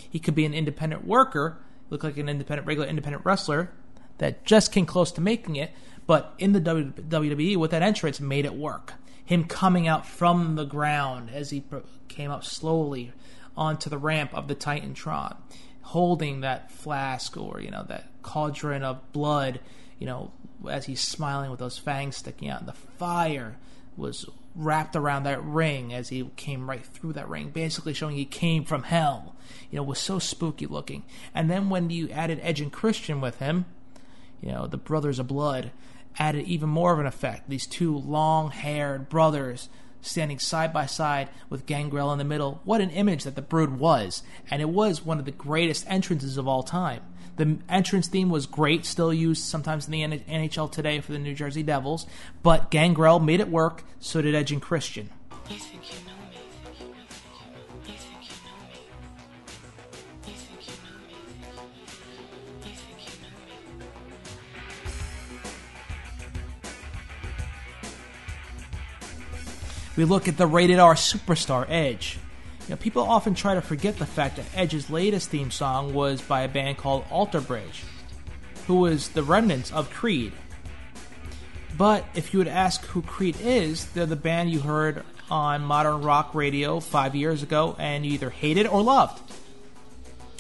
He could be an independent worker, look like an independent, regular independent wrestler that just came close to making it, but in the WWE with that entrance made it work. Him coming out from the ground as he came up slowly onto the ramp of the Titantron, holding that flask or you know that cauldron of blood, you know, as he's smiling with those fangs sticking out. And the fire was wrapped around that ring as he came right through that ring, basically showing he came from hell. You know, was so spooky looking. And then when you added Edge and Christian with him, you know, the Brothers of Blood added even more of an effect. These two long haired brothers standing side by side with Gangrel in the middle. What an image that the Brood was. And it was one of the greatest entrances of all time. The entrance theme was great, still used sometimes in the NHL today for the New Jersey Devils, but Gangrel made it work, so did Edge and Christian. You think you we look at the rated R superstar Edge. You know, people often try to forget the fact that Edge's latest theme song was by a band called Alter Bridge, who was the remnants of Creed. But if you would ask who Creed is, they're the band you heard on modern rock radio five years ago and you either hated or loved.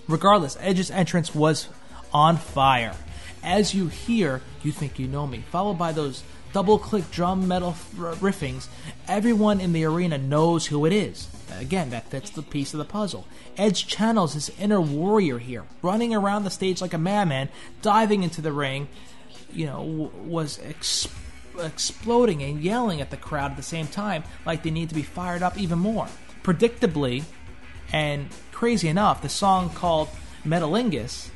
Regardless, Edge's entrance was on fire. As you hear, you think you know me, followed by those double click drum metal riffings, everyone in the arena knows who it is. Again, that fits the piece of the puzzle. Edge channels his inner warrior here, running around the stage like a madman, diving into the ring, you know, was ex- exploding and yelling at the crowd at the same time, like they need to be fired up even more. Predictably, and crazy enough, the song called Metalingus,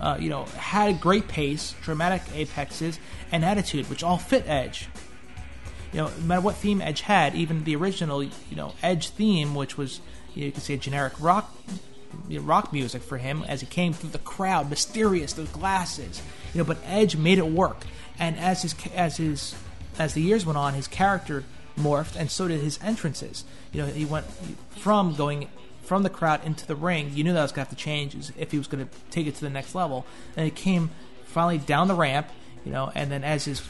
uh, you know, had great pace, dramatic apexes, and attitude, which all fit Edge. You know, no matter what theme Edge had, even the original, you know, Edge theme, which was you, know, you could say generic rock, you know, rock music for him, as he came through the crowd, mysterious, those glasses, you know, but Edge made it work. And as his as his as the years went on, his character morphed, and so did his entrances. You know, he went from going from the crowd into the ring. You knew that was going to have to change if he was going to take it to the next level. And it came finally down the ramp, you know, and then as his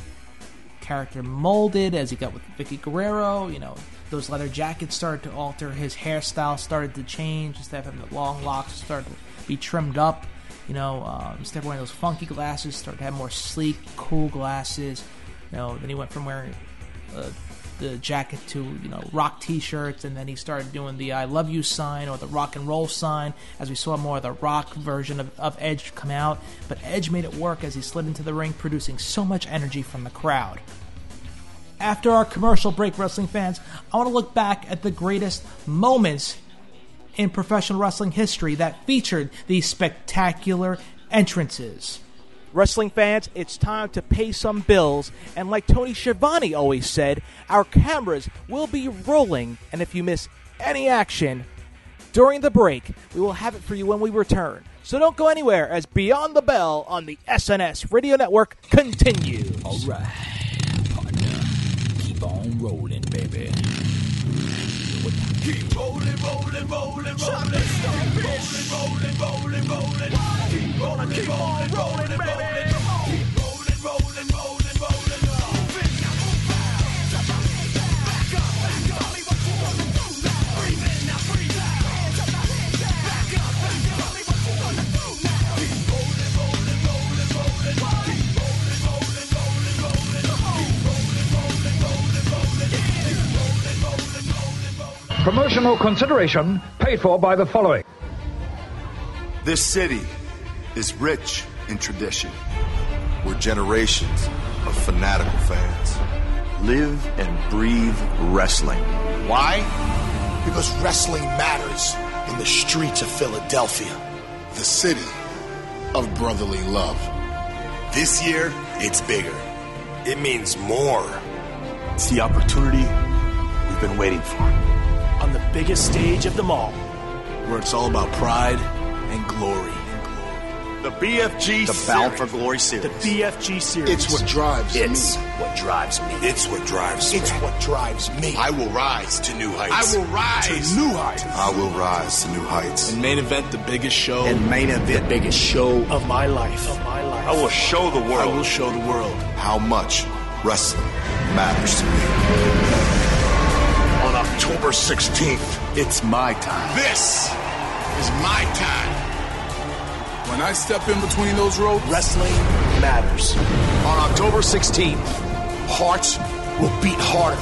character molded, as he got with Vickie Guerrero, you know, those leather jackets started to alter. His hairstyle started to change. Instead of having the long locks, started to be trimmed up. You know, um, instead of wearing those funky glasses, started to have more sleek, cool glasses. You know, then he went from wearing uh, the jacket to you know rock T-shirts, and then he started doing the "I love you" sign or the rock and roll sign. As we saw more of the rock version of, of Edge come out, but Edge made it work as he slid into the ring, producing so much energy from the crowd. After our commercial break, wrestling fans, I want to look back at the greatest moments in professional wrestling history that featured these spectacular entrances. Wrestling fans, it's time to pay some bills, and like Tony Schiavone always said, our cameras will be rolling, and if you miss any action during the break, we will have it for you when we return. So don't go anywhere as Beyond the Bell on the SNS Radio Network continues. All right, partner, keep on rolling, baby. Keep rolling, rolling, rolling, rolling. Rolling, rolling, rolling, rolling. Keep rolling, keep on rolling, rolling. Promotional consideration paid for by the following. This city is rich in tradition, where generations of fanatical fans live and breathe wrestling. Why? Because wrestling matters in the streets of Philadelphia, the city of brotherly love. This year, it's bigger. It means more. It's the opportunity we've been waiting for. On the biggest stage of them all. Where it's all about pride and glory. The BFG The Bound for Glory series. The BFG series. It's what drives me. It's me. what drives me. It's what drives me. It's what drives me. I will rise to new heights. I will rise to new heights. I will rise to new heights. And main event the biggest show. And main event the biggest show of my life. Of my life. I will show the world. I will show the world. how much wrestling matters to me. On October 16th, It's my time. this is my time. When I step in between those ropes, Wrestling matters. On October 16th, hearts will beat harder.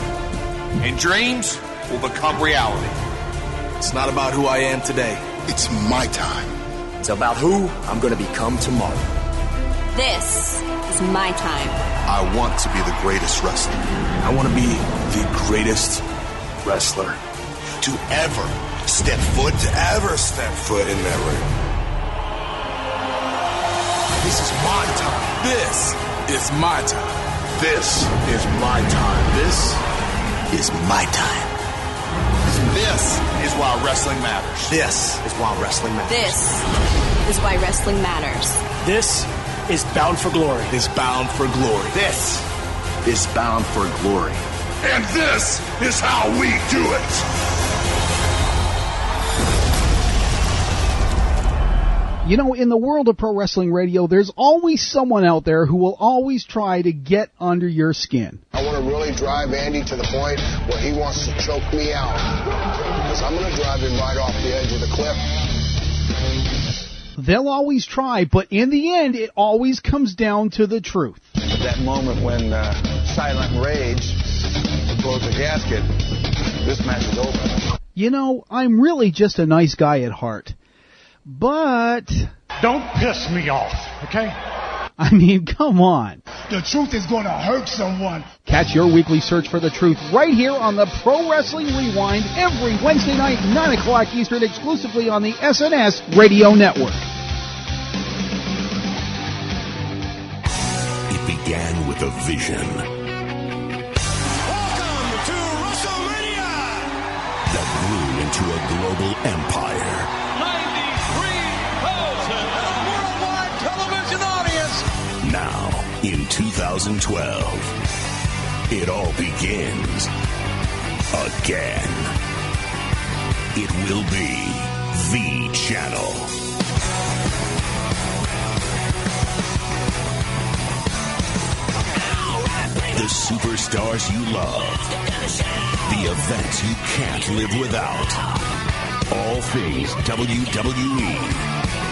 And dreams will become reality. It's not about who I am today. It's my time. It's about who I'm going to become tomorrow. This is my time. I want to be the greatest wrestler. I want to be the greatest wrestler to ever step foot, to ever step foot in that ring. This is my time. this is my time. This is my time. This is my time. This is why wrestling matters. This is why wrestling matters. This is why wrestling matters. This is Bound for Glory. is bound for glory. This is bound for glory. And this is how we do it. You know, in the world of pro wrestling radio, there's always someone out there who will always try to get under your skin. I want to really drive Andy to the point where he wants to choke me out. Because I'm going to drive him right off the edge of the cliff. They'll always try, but in the end, it always comes down to the truth. That moment when uh, Silent Rage blows the gasket, this match is over. You know, I'm really just a nice guy at heart. But. Don't piss me off, okay? I mean, come on. The truth is going to hurt someone. Catch your weekly search for the truth right here on the Pro Wrestling Rewind every Wednesday night, 9 o'clock Eastern, exclusively on the SNS Radio Network. It began with a vision Welcome To WrestleMania! that grew into a global empire. In 2012, it all begins again. It will be the channel. The superstars you love. The events you can't live without. All things WWE.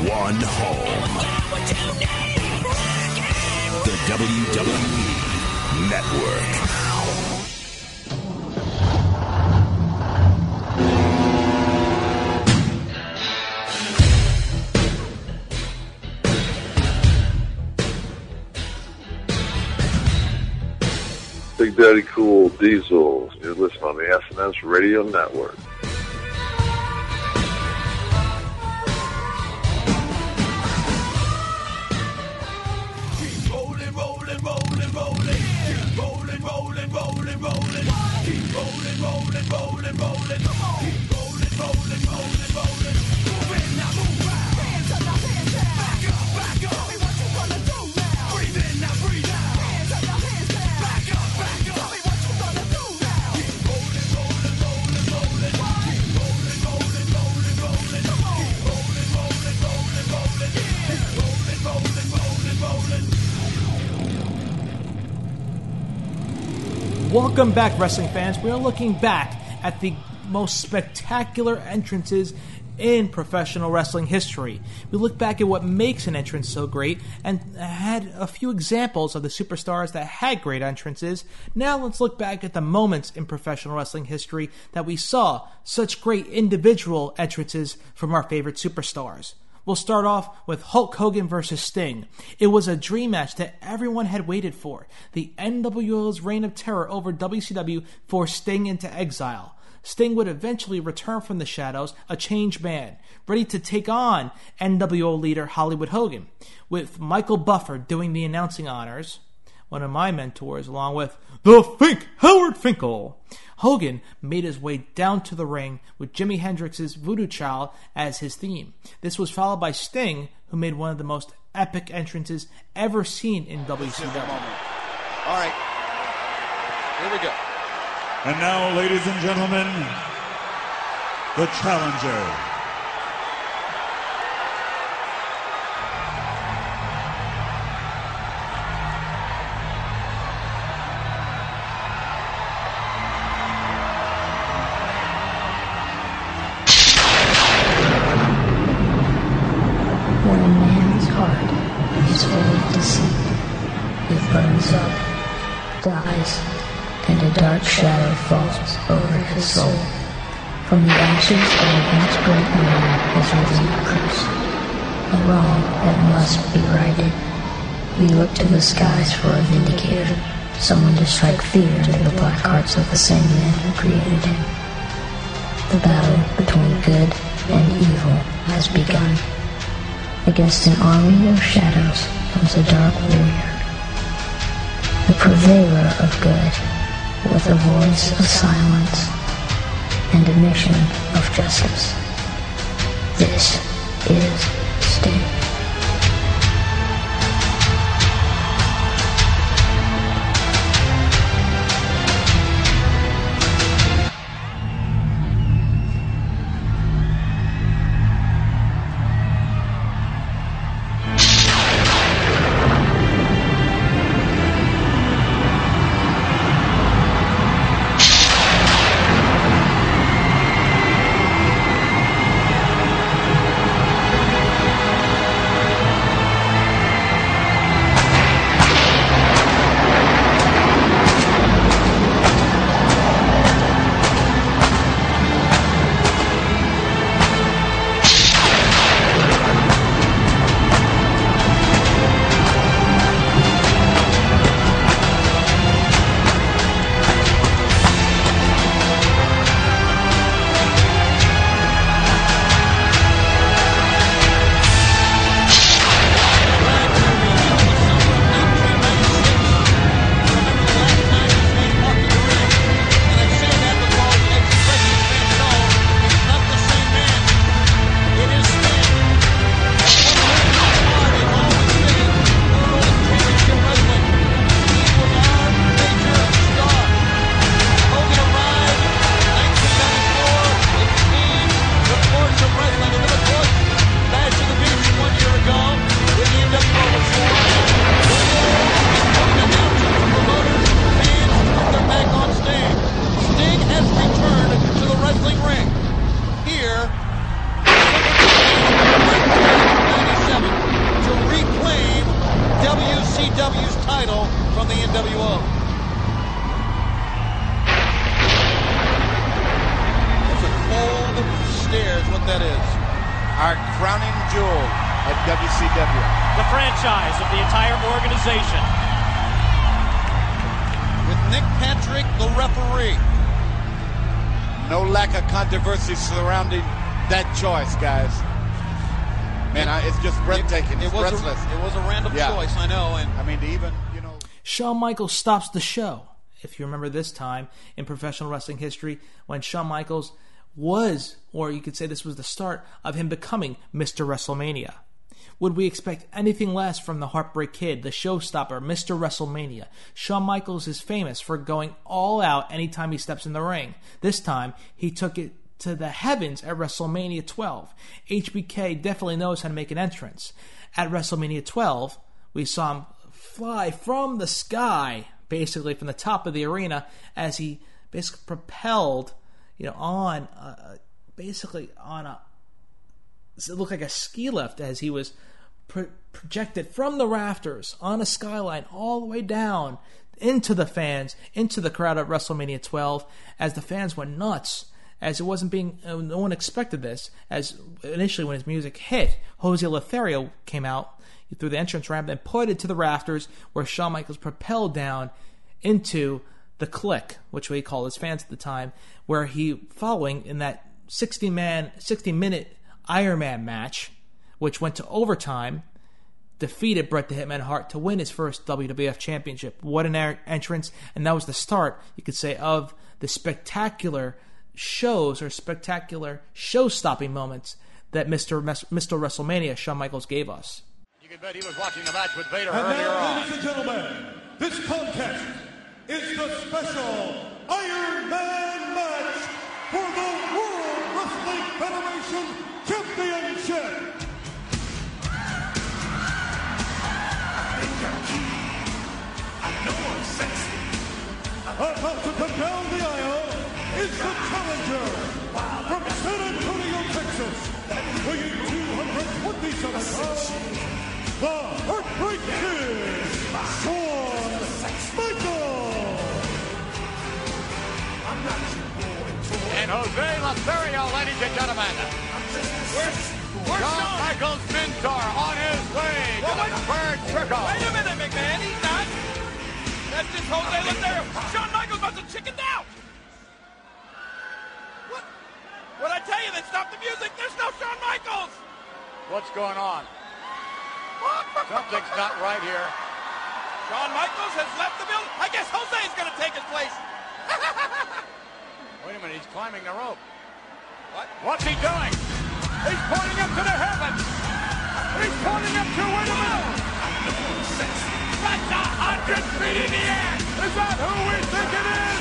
One home. The WWE Network. Big Daddy Cool Diesel. You're listening on the SNS Radio Network. Rolling, rolling, rolling, rolling. Keep Welcome back, wrestling fans. We are looking back at the most spectacular entrances in professional wrestling history. We look back at what makes an entrance so great and had a few examples of the superstars that had great entrances. Now let's look back at the moments in professional wrestling history that we saw such great individual entrances from our favorite superstars. We'll start off with Hulk Hogan versus Sting. It was a dream match that everyone had waited for. The NWO's reign of terror over WCW forced Sting into exile. Sting would eventually return from the shadows, a changed man, ready to take on NWO leader Hollywood Hogan, with Michael Buffer doing the announcing honors, one of my mentors, along with the Fink Howard Finkel. Hogan made his way down to the ring with Jimi Hendrix's Voodoo Child as his theme. This was followed by Sting, who made one of the most epic entrances ever seen in WCW. All right. Here we go. And now, ladies and gentlemen, the challenger. Burns up, dies, and a dark shadow falls over his soul. From the ashes of a once great man is risen curse, a wrong that must be righted. We look to the skies for a vindicator, someone to strike fear into the black hearts of the same man who created him. The battle between good and evil has begun. Against an army of shadows comes a dark warrior, the purveyor of good, with a voice of silence and a mission of justice. This is Sting. Michaels stops the show. If you remember this time in professional wrestling history, when Shawn Michaels was, or you could say this was the start of him becoming Mr. WrestleMania. Would we expect anything less from the Heartbreak Kid, the showstopper, Mr. WrestleMania? Shawn Michaels is famous for going all out anytime he steps in the ring. This time, he took it to the heavens at WrestleMania 12. HBK definitely knows how to make an entrance. At WrestleMania 12, we saw him fly from the sky, basically from the top of the arena, as he basically propelled, you know, on uh, basically on a it looked like a ski lift as he was pro- projected from the rafters on a skyline all the way down into the fans, into the crowd at WrestleMania 12, as the fans went nuts. As it wasn't being, uh, no one expected this. As initially, when his music hit, Jose Lothario came out through the entrance ramp and pointed to the rafters, where Shawn Michaels propelled down into the Kliq, which we called his fans at the time, where he following in that 60 man, 60 minute Iron Man match, which went to overtime, defeated Bret the Hitman Hart to win his first WWF Championship. What an er- entrance! And that was the start, you could say, of the spectacular shows or spectacular show-stopping moments that Mr. Mr. WrestleMania Shawn Michaels gave us. Can bet he was watching the match with Vader And earlier now, on. ladies and gentlemen, this contest is the special Iron Man match for the World Wrestling Federation Championship. About to come down the aisle is the challenger from San Antonio, Texas, weighing 227 pounds, the Heartbreak Kid, Shawn Michaels. And Jose Lothario, ladies and gentlemen. Shawn Michaels' mentor on his way to the third circle. Wait a minute, McMahon. He's not. That's just Jose Lothario. Shawn Michaels must have chickened out. What? What I tell you? Then stop the music. There's no Shawn Michaels. What's going on? Something's not right here. Shawn Michaels has left the building. I guess Jose is going to take his place. Wait a minute, he's climbing the rope. What? What's he doing? He's pointing up to the heavens. He's pointing up to wait a minute. That's a hundred feet in the air. Is that who we think it is?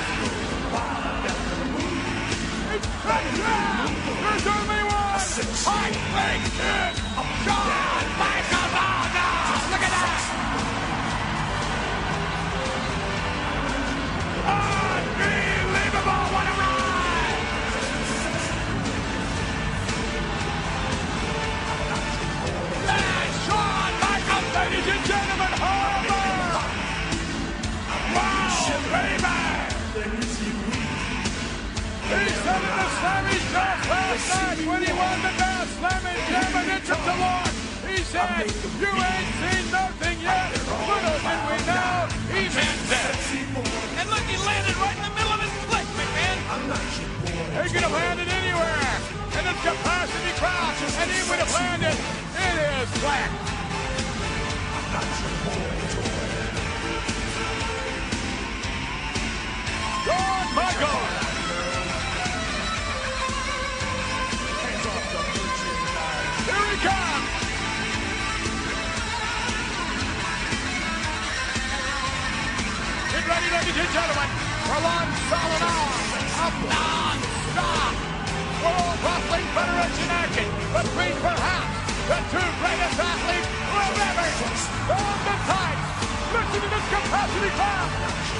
It's. There's only one. I think it's Shawn Michaels. Jazz last night when he won the Slammy he said, you ain't seen nothing yet. Little did we know, he meant that. And look, he landed right in the middle of his flick, McMahon. He could have landed anywhere. And it's capacity crowd. And he would have landed. It is flat. Michaels. Here he comes. Get ready, ladies and gentlemen, for solid hour of non-stop World Wrestling Federation action between perhaps the two greatest athletes have ever on the tights. Listen to this capacity crowd.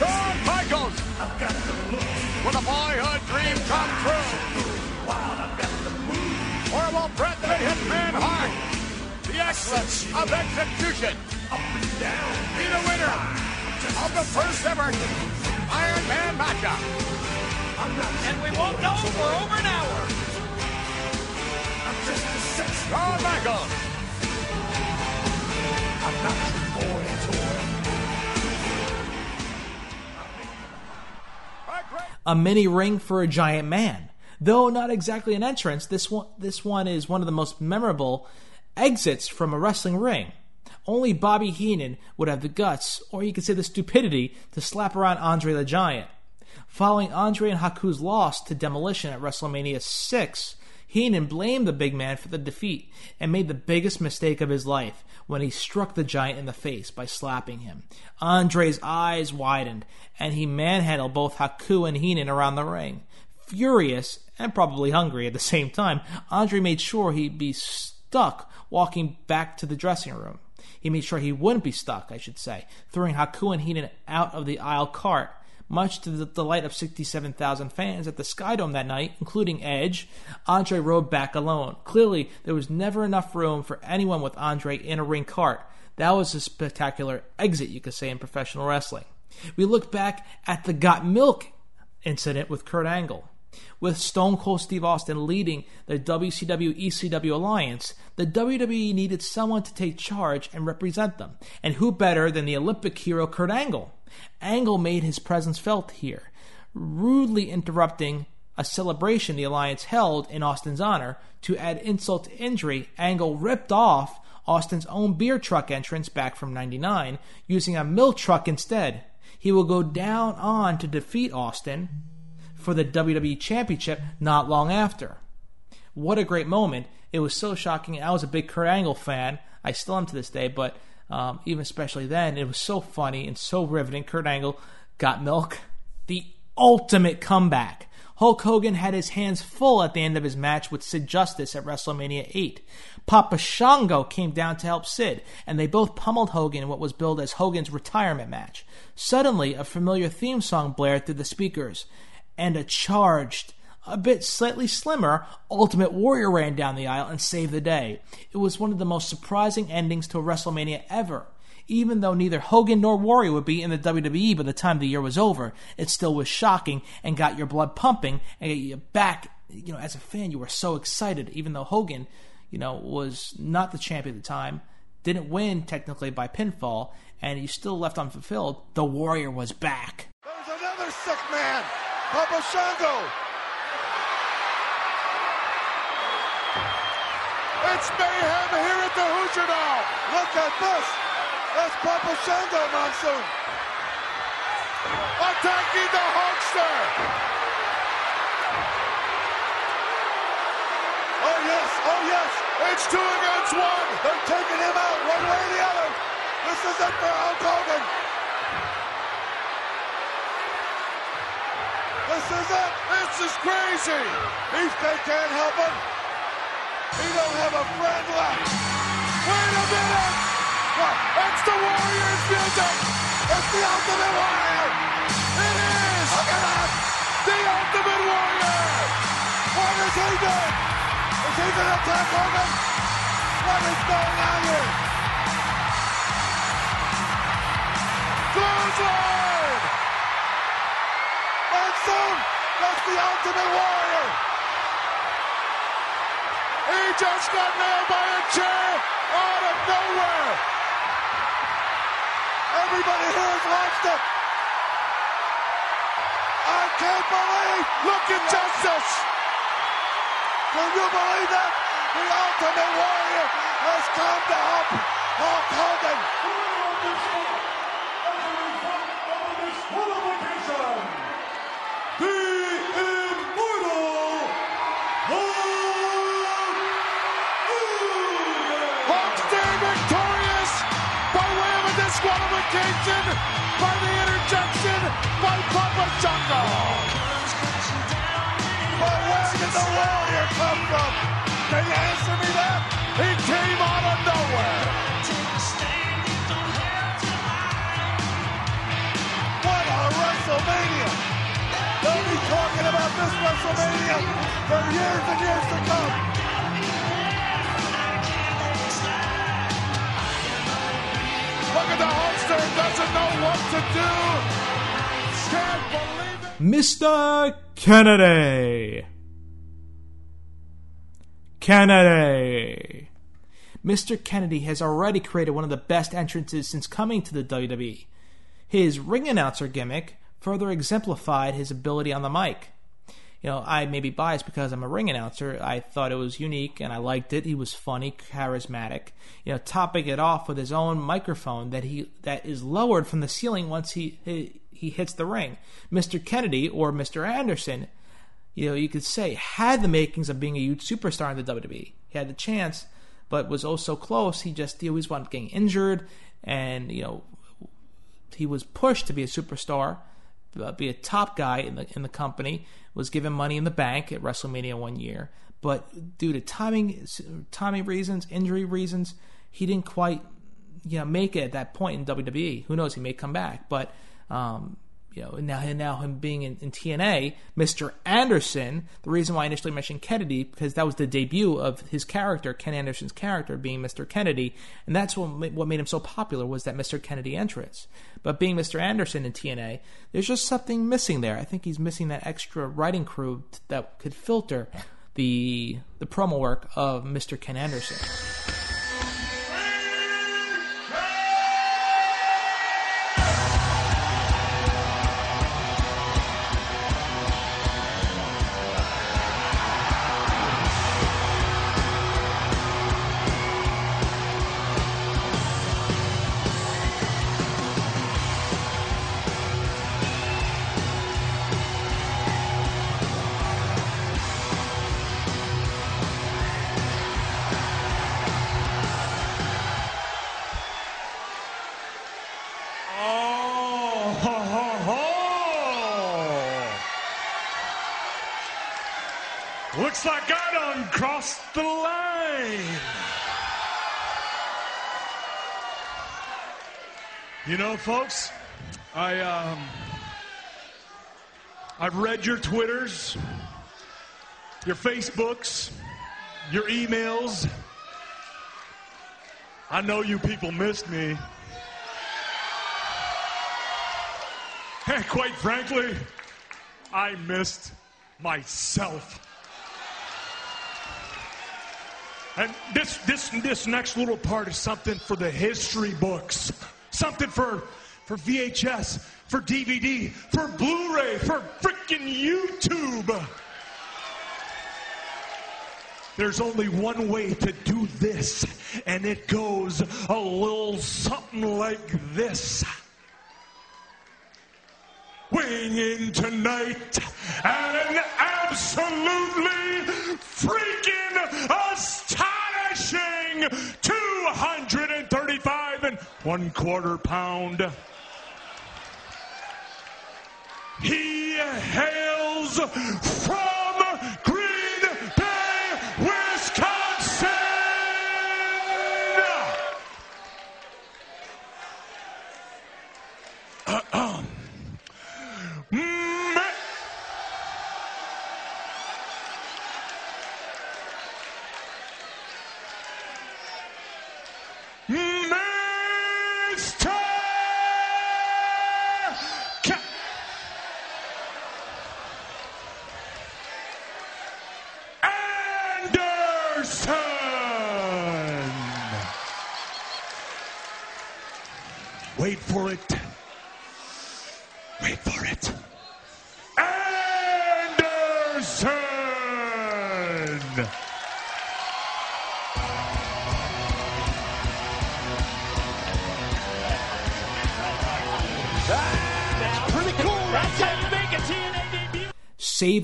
Shawn Michaels with a boyhood dream come true. Or will Bret the Hitman Hart the excellence of execution. Up and down. Be the winner of the first ever Iron Man matchup. And we won't know for over an hour. I'm just a sex. Shawn Michaels. A mini ring for a giant man. Though not exactly an entrance, this one this one is one of the most memorable exits from a wrestling ring. Only Bobby Heenan would have the guts, or you could say the stupidity, to slap around Andre the Giant. Following Andre and Haku's loss to Demolition at WrestleMania 6, Heenan blamed the big man for the defeat and made the biggest mistake of his life when he struck the giant in the face by slapping him. Andre's eyes widened and he manhandled both Haku and Heenan around the ring. Furious and probably hungry at the same time, Andre made sure he'd be stuck walking back to the dressing room. He made sure he wouldn't be stuck, I should say, throwing Haku and Heenan out of the aisle cart much to the delight of 67,000 fans at the Skydome that night, including Edge, Andre rode back alone. Clearly, there was never enough room for anyone with Andre in a ring cart. That was a spectacular exit, you could say, in professional wrestling. We look back at the Got Milk incident with Kurt Angle. With Stone Cold Steve Austin leading the WCW ECW alliance, the WWE needed someone to take charge and represent them. And who better than the Olympic hero Kurt Angle? Angle made his presence felt here, rudely interrupting a celebration the alliance held in Austin's honor. To add insult to injury, Angle ripped off Austin's own beer truck entrance back from 99, using a milk truck instead. He will go down on to defeat Austin for the WWE Championship not long after. What a great moment. It was so shocking. I was a big Kurt Angle fan. I still am to this day, but um, even especially then, it was so funny and so riveting. Kurt Angle got milk. The ultimate comeback. Hulk Hogan had his hands full at the end of his match with Sid Justice at WrestleMania 8. Papa Shango came down to help Sid, and they both pummeled Hogan in what was billed as Hogan's retirement match. Suddenly, a familiar theme song blared through the speakers, and a charged, a bit slightly slimmer, Ultimate Warrior ran down the aisle and saved the day. It was one of the most surprising endings to a WrestleMania ever. Even though neither Hogan nor Warrior would be in the WWE by the time the year was over, it still was shocking and got your blood pumping and you back. You know, as a fan, you were so excited, even though Hogan, you know, was not the champion at the time, didn't win technically by pinfall, and you still left unfulfilled. The Warrior was back. There's another sick man, Papa Shango. It's mayhem here at the Hoosier Dome. Look at this. That's Papa Shango Monsoon. Attacking the Hulkster. Oh yes, oh yes. It's two against one. They're taking him out one way or the other. This is it for Hulk Hogan. This is it. This is crazy. If they can't help him. He don't have a friend left. Wait a minute. It's the Warriors music. It's the Ultimate Warrior. It is. Look at that. The Ultimate Warrior. What is he doing? Is he going to attack Hogan? What is going on here? Clothesline. Monsoon. That's the Ultimate Warrior. He just got nailed by a chair out of nowhere. Everybody here has watched it. I can't believe. Look at Justice. Can you believe that? The Ultimate Warrior has come to help Hulk Hogan. Disqualification by the interjection by Papa Shango. But where did the Warrior come from? Can you answer me that? He came out of nowhere. What a WrestleMania! They'll be talking about this WrestleMania for years and years to come. Look at the doesn't know what to do. Can't believe it. Mr. Kennedy. Kennedy. Mr. Kennedy has already created one of the best entrances since coming to the WWE. His ring announcer gimmick further exemplified his ability on the mic. You know, I may be biased because I'm a ring announcer. I thought it was unique and I liked it. He was funny, charismatic. You know, topping it off with his own microphone that he that is lowered from the ceiling once he he, he hits the ring. Mr. Kennedy or Mr. Anderson, you know, you could say had the makings of being a huge superstar in the WWE. He had the chance, but was oh so close. He just he always wound up getting injured, and you know, he was pushed to be a superstar, uh, be a top guy in the in the company. Was given money in the bank at WrestleMania one year, but due to timing timing reasons, injury reasons, he didn't quite you know make it at that point in WWE. Who knows? He may come back, but. Um, you know, now now him being in, in, TNA, Mr. Anderson. The reason why I initially mentioned Kennedy because that was the debut of his character, Ken Anderson's character, being Mr. Kennedy, and that's what what made him so popular was that Mr. Kennedy entrance. But being Mr. Anderson in TNA, there's just something missing there. I think he's missing that extra writing crew that could filter the the promo work of Mr. Ken Anderson. Know, folks, I um, I've read your Twitters, your Facebooks, your emails. I know you people missed me. And quite frankly, I missed myself. And this, this, this next little part is something for the history books, something for, for VHS, for DVD, for Blu-ray, for freaking YouTube. There's only one way to do this, and it goes a little something like this. Weighing in tonight at an absolutely freaking astonishing 235 and one quarter pound. He hails from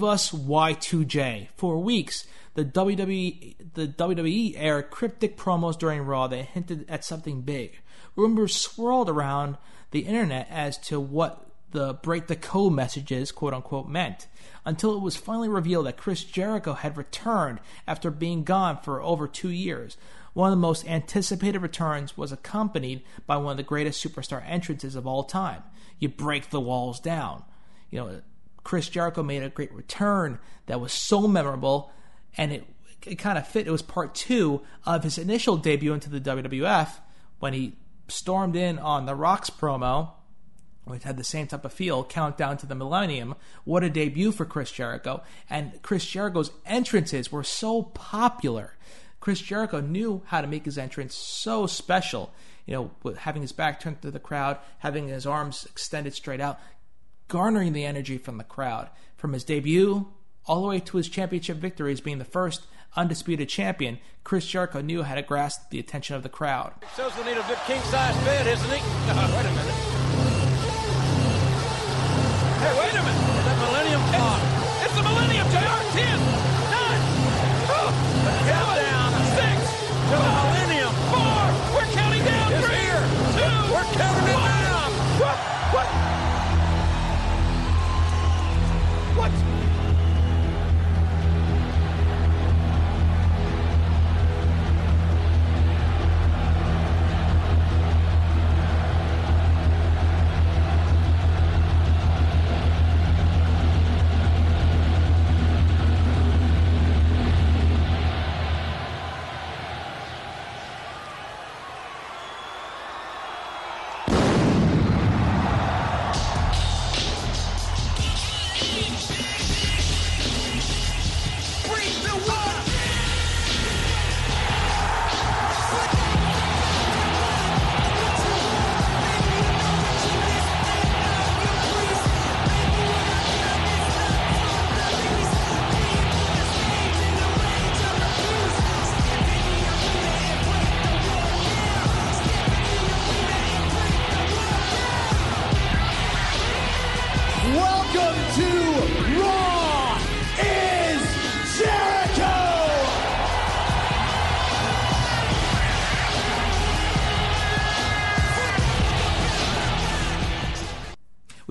Us Y2J. For weeks, the WWE the WWE aired cryptic promos during Raw that hinted at something big. Rumors swirled around the internet as to what the break the code messages, quote unquote, meant, until it was finally revealed that Chris Jericho had returned after being gone for over two years. One of the most anticipated returns was accompanied by one of the greatest superstar entrances of all time. You break the walls down. You know, Chris Jericho made a great return that was so memorable, and it it kind of fit. It was part two of his initial debut into the WWF when he stormed in on the Rocks promo, which had the same type of feel, Countdown to the Millennium. What a debut for Chris Jericho. And Chris Jericho's entrances were so popular. Chris Jericho knew how to make his entrance so special. You know, having his back turned to the crowd, having his arms extended straight out, garnering the energy from the crowd. From his debut all the way to his championship victories, being the first undisputed champion, Chris Jericho knew how to grasp the attention of the crowd. Says we need a big king size bed, isn't he? wait a minute. Hey, wait a minute.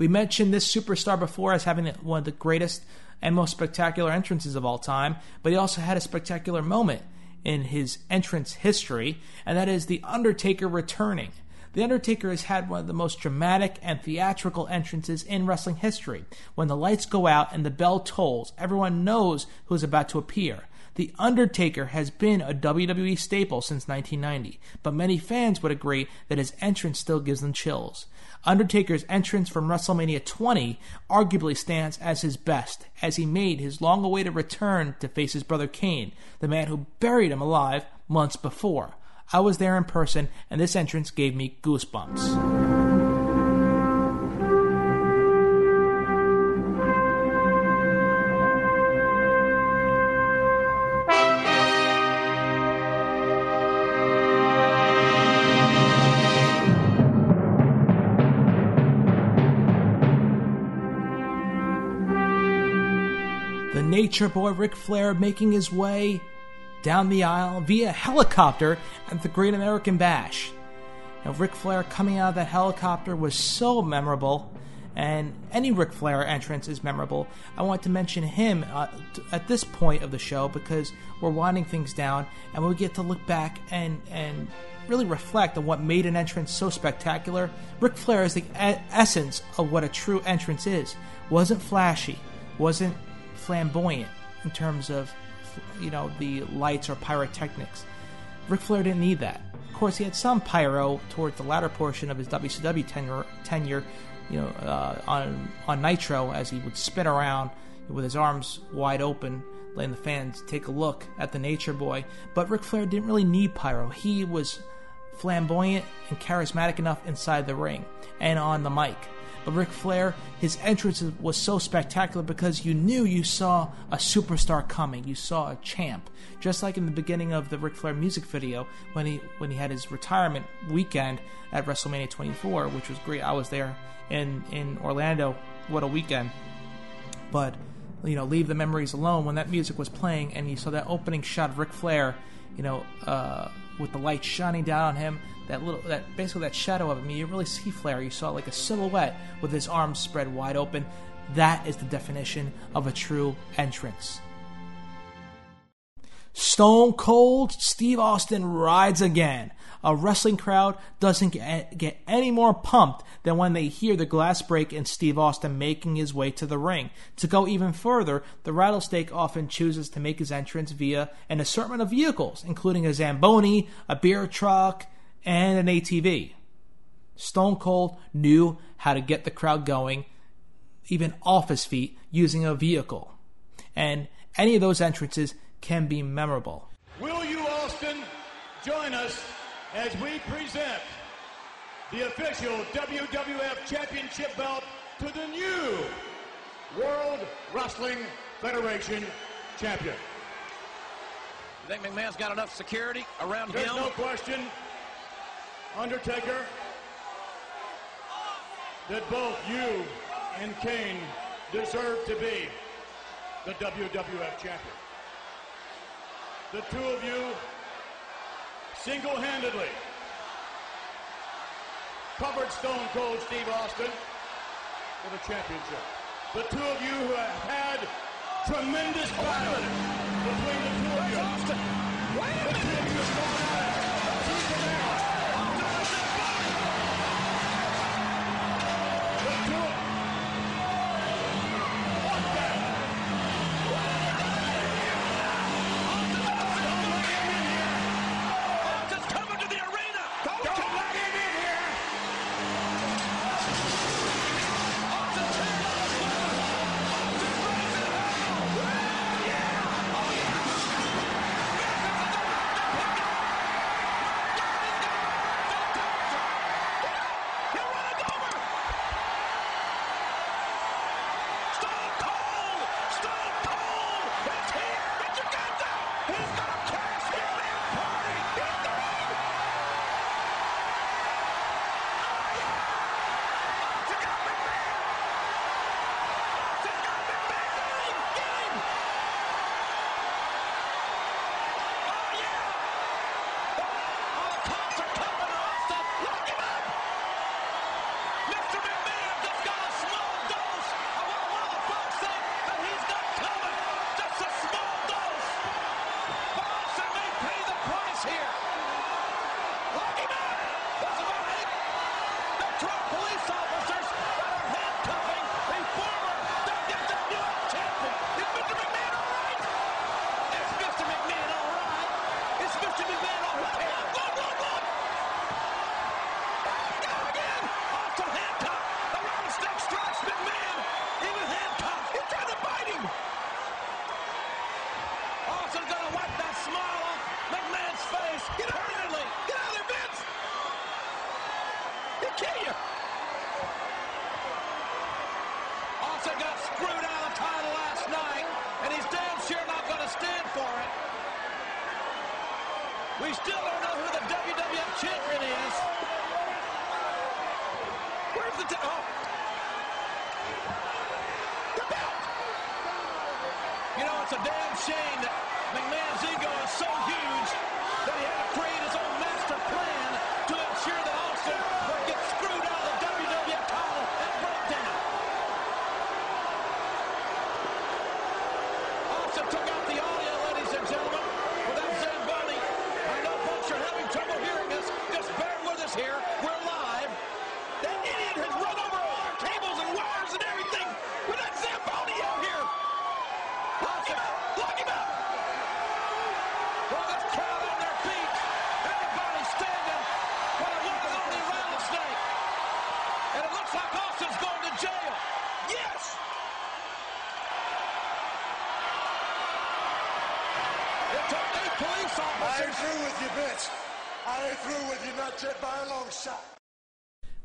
We mentioned this superstar before as having one of the greatest and most spectacular entrances of all time, but he also had a spectacular moment in his entrance history, and that is The Undertaker returning. The Undertaker has had one of the most dramatic and theatrical entrances in wrestling history. When the lights go out and the bell tolls, everyone knows who is about to appear. The Undertaker has been a WWE staple since 1990, but many fans would agree that his entrance still gives them chills. Undertaker's entrance from WrestleMania 20 arguably stands as his best, as he made his long awaited return to face his brother Kane, the man who buried him alive months before. I was there in person, and this entrance gave me goosebumps. Nature Boy Ric Flair making his way down the aisle via helicopter at the Great American Bash. Now, Ric Flair coming out of that helicopter was so memorable, and any Ric Flair entrance is memorable. I want to mention him uh, at this point of the show because we're winding things down, and we get to look back and and really reflect on what made an entrance so spectacular. Ric Flair is the essence of what a true entrance is. wasn't flashy, wasn't flamboyant in terms of you know the lights or pyrotechnics. Ric Flair didn't need that. Of course, he had some pyro towards the latter portion of his WCW tenure, tenure you know, uh, on on Nitro as he would spin around with his arms wide open, letting the fans take a look at the Nature Boy. But Ric Flair didn't really need pyro. He was flamboyant and charismatic enough inside the ring and on the mic. But Ric Flair, his entrance was so spectacular because you knew you saw a superstar coming. You saw a champ. Just like in the beginning of the Ric Flair music video when he when he had his retirement weekend at WrestleMania 24, which was great. I was there in in Orlando. What a weekend! But you know, leave the memories alone when that music was playing and you saw that opening shot of Ric Flair, you know, uh, with the light shining down on him, that little, that basically that shadow of him. You really see Flair. You saw like a silhouette with his arms spread wide open. That is the definition of a true entrance. Stone Cold Steve Austin rides again. A wrestling crowd doesn't get, any more pumped than when they hear the glass break and Steve Austin making his way to the ring. To go even further, the Rattlesnake often chooses to make his entrance via an assortment of vehicles, including a Zamboni, a beer truck, and an ATV. Stone Cold knew how to get the crowd going, even off his feet, using a vehicle. And any of those entrances can be memorable. Will you, Austin, join us as we present the official WWF Championship belt to the new World Wrestling Federation champion? You think McMahon's got enough security around There's him? There's no question, Undertaker, that both you and Kane deserve to be the WWF champion. The two of you single-handedly covered Stone Cold Steve Austin for the championship. The two of you who have had tremendous oh, battle between the two of you. Austin, wait a minute!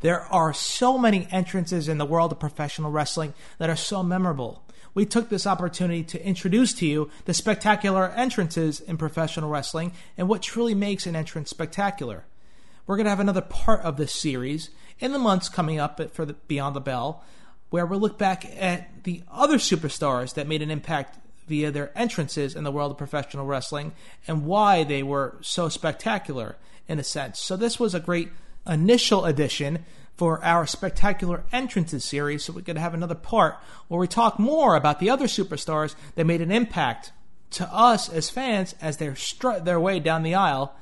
There are so many entrances in the world of professional wrestling that are so memorable. We took this opportunity to introduce to you the spectacular entrances in professional wrestling and what truly makes an entrance spectacular. We're going to have another part of this series in the months coming up for the Beyond the Bell, where we'll look back at the other superstars that made an impact via their entrances in the world of professional wrestling and why they were so spectacular in a sense. So this was a great initial edition for our spectacular entrances series. So going to have another part where we talk more about the other superstars that made an impact to us as fans as they strut their way down the aisle,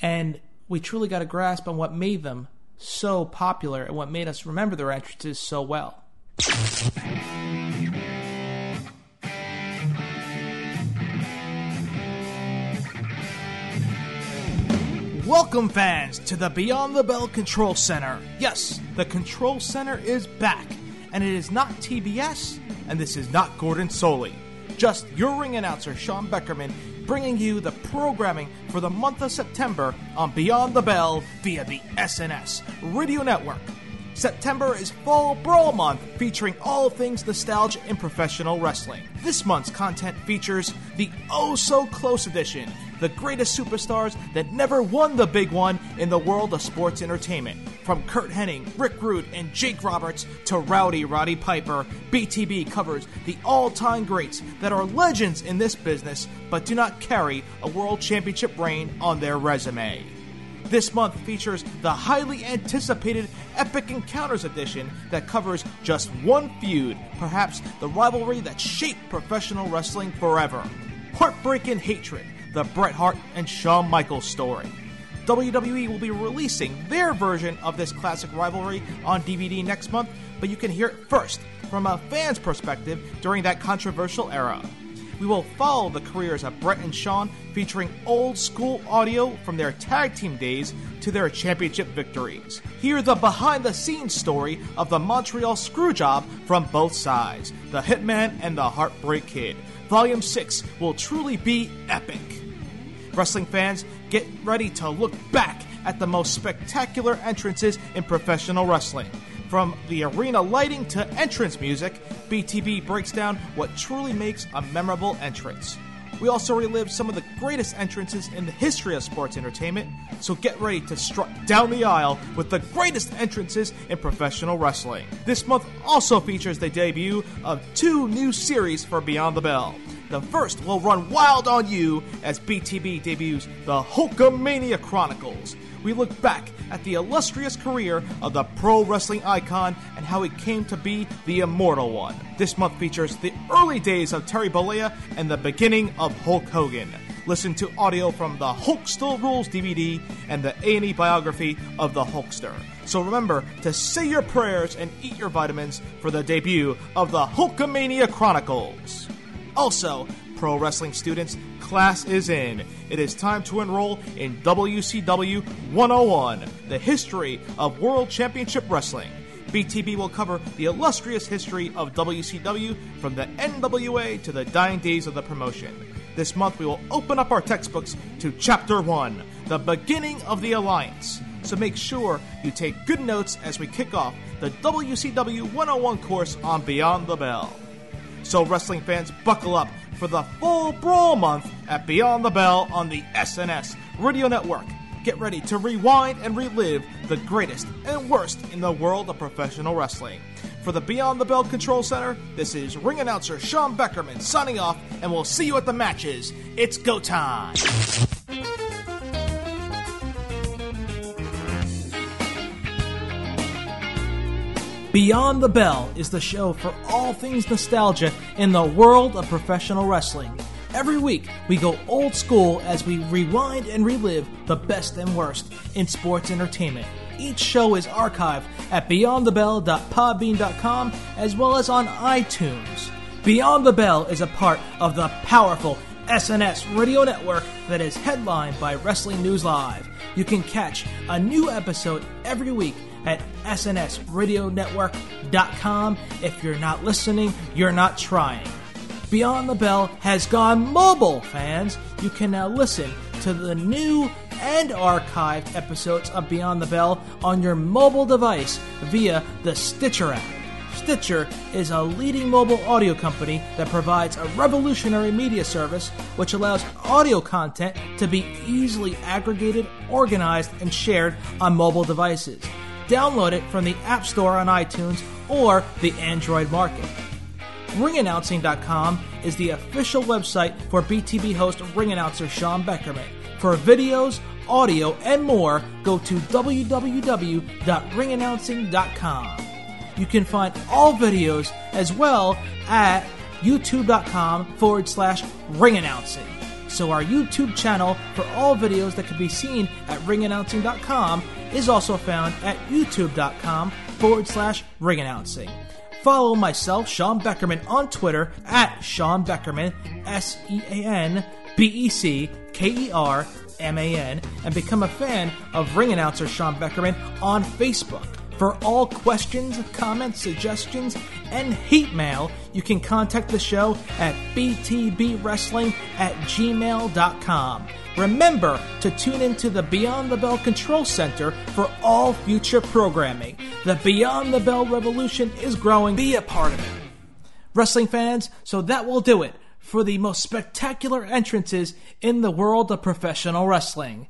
and we truly got a grasp on what made them so popular and what made us remember their entrances so well. Welcome, fans, to the Beyond the Bell Control Center. Yes, the Control Center is back, and it is not TBS, and this is not Gordon Solie. Just your ring announcer, Sean Beckerman, bringing you the programming for the month of September on Beyond the Bell via the SNS Radio Network. September is Fall Brawl Month, featuring all things nostalgia in professional wrestling. This month's content features the Oh So Close edition, the greatest superstars that never won the big one in the world of sports entertainment. From Curt Hennig, Rick Rude, and Jake Roberts to Rowdy Roddy Piper, BTB covers the all time greats that are legends in this business but do not carry a world championship reign on their resume. This month features the highly anticipated Epic Encounters edition that covers just one feud, perhaps the rivalry that shaped professional wrestling forever. Heartbreak and Hatred, the Bret Hart and Shawn Michaels story. WWE will be releasing their version of this classic rivalry on DVD next month, but you can hear it first from a fan's perspective during that controversial era. We will follow the careers of Bret and Shawn, featuring old school audio from their tag team days to their championship victories. Hear the behind the scenes story of the Montreal Screwjob from both sides the Hitman and the Heartbreak Kid. Volume 6 will truly be epic. Wrestling fans, get ready to look back at the most spectacular entrances in professional wrestling. From the arena lighting to entrance music, BTB breaks down what truly makes a memorable entrance. We also relive some of the greatest entrances in the history of sports entertainment, so get ready to strut down the aisle with the greatest entrances in professional wrestling. This month also features the debut of two new series for Beyond the Bell. The first will run wild on you as BTB debuts the Hulkamania Chronicles. We look back at the illustrious career of the pro wrestling icon and how he came to be the immortal one. This month features the early days of Terry Bollea and the beginning of Hulk Hogan. Listen to audio from the Hulk Still Rules DVD and the A&E biography of the Hulkster. So remember to say your prayers and eat your vitamins for the debut of the Hulkamania Chronicles. Also, pro wrestling students, class is in. It is time to enroll in WCW 101, the history of World Championship Wrestling. BTB will cover the illustrious history of WCW from the NWA to the dying days of the promotion. This month we will open up our textbooks to Chapter 1, the beginning of the Alliance. So make sure you take good notes as we kick off the WCW 101 course on Beyond the Bell. So, wrestling fans, buckle up for the Fall Brawl Month at Beyond the Bell on the SNS Radio Network. Get ready to rewind and relive the greatest and worst in the world of professional wrestling. For the Beyond the Bell Control Center, this is ring announcer Sean Beckerman signing off, and we'll see you at the matches. It's go time! Beyond the Bell is the show for all things nostalgia in the world of professional wrestling. Every week, we go old school as we rewind and relive the best and worst in sports entertainment. Each show is archived at beyondthebell.podbean.com as well as on iTunes. Beyond the Bell is a part of the powerful SNS radio network that is headlined by Wrestling News Live. You can catch a new episode every week at snsradionetwork.com. If you're not listening, you're not trying. Beyond the Bell has gone mobile, fans. You can now listen to the new and archived episodes of Beyond the Bell on your mobile device via the Stitcher app. Stitcher is a leading mobile audio company that provides a revolutionary media service which allows audio content to be easily aggregated, organized, and shared on mobile devices. Download it from the App Store on iTunes or the Android market. RingAnnouncing.com is the official website for BTB host ring announcer Sean Beckerman. For videos, audio, and more, go to www.ringannouncing.com. You can find all videos as well at youtube.com forward slash ring announcing. So, our YouTube channel for all videos that can be seen at ringannouncing.com is also found at youtube.com forward slash ring announcing. Follow myself, Sean Beckerman, on Twitter at Sean Beckerman, S E A N B E C K E R M-A-N, and become a fan of ring announcer Sean Beckerman on Facebook. For all questions, comments, suggestions, and hate mail, you can contact the show at btbwrestling at gmail.com. Remember to tune into the Beyond the Bell Control Center for all future programming. The Beyond the Bell revolution is growing. Be a part of it. Wrestling fans, so that will do it for the most spectacular entrances in the world of professional wrestling.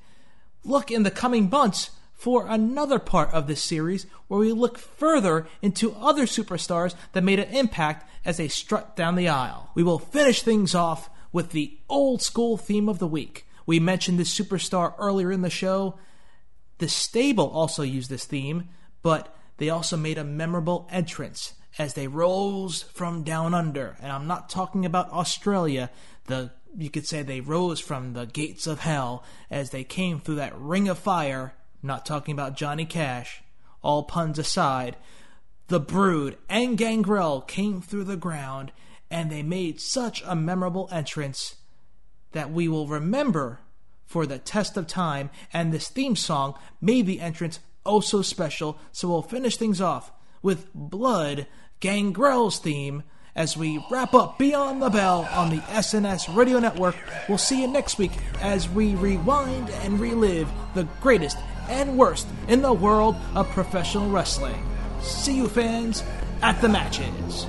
Look in the coming months for another part of this series where we look further into other superstars that made an impact as they strut down the aisle. We will finish things off with the old school theme of the week. We mentioned this superstar earlier in the show. The stable also used this theme, but they also made a memorable entrance as they rose from down under. And I'm not talking about Australia. The you could say they rose from the gates of hell as they came through that ring of fire. Not talking about Johnny Cash. All puns aside, the Brood and Gangrel came through the ground, and they made such a memorable entrance that we will remember for the test of time. And this theme song made the entrance oh so special. So we'll finish things off with Brood Gangrel's theme as we wrap up Beyond the Bell on the SNS Radio Network. We'll see you next week as we rewind and relive the greatest and worst in the world of professional wrestling. See you, fans, at the matches.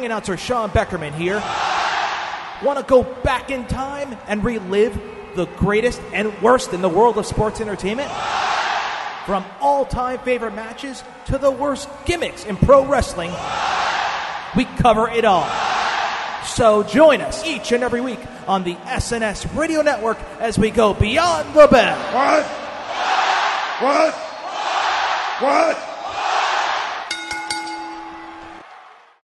Ring announcer Sean Beckerman here. Want to go back in time and relive the greatest and worst in the world of sports entertainment? From all time favorite matches to the worst gimmicks in pro wrestling, we cover it all. So join us each and every week on the SNS Radio Network as we go beyond the bell. What? What? What?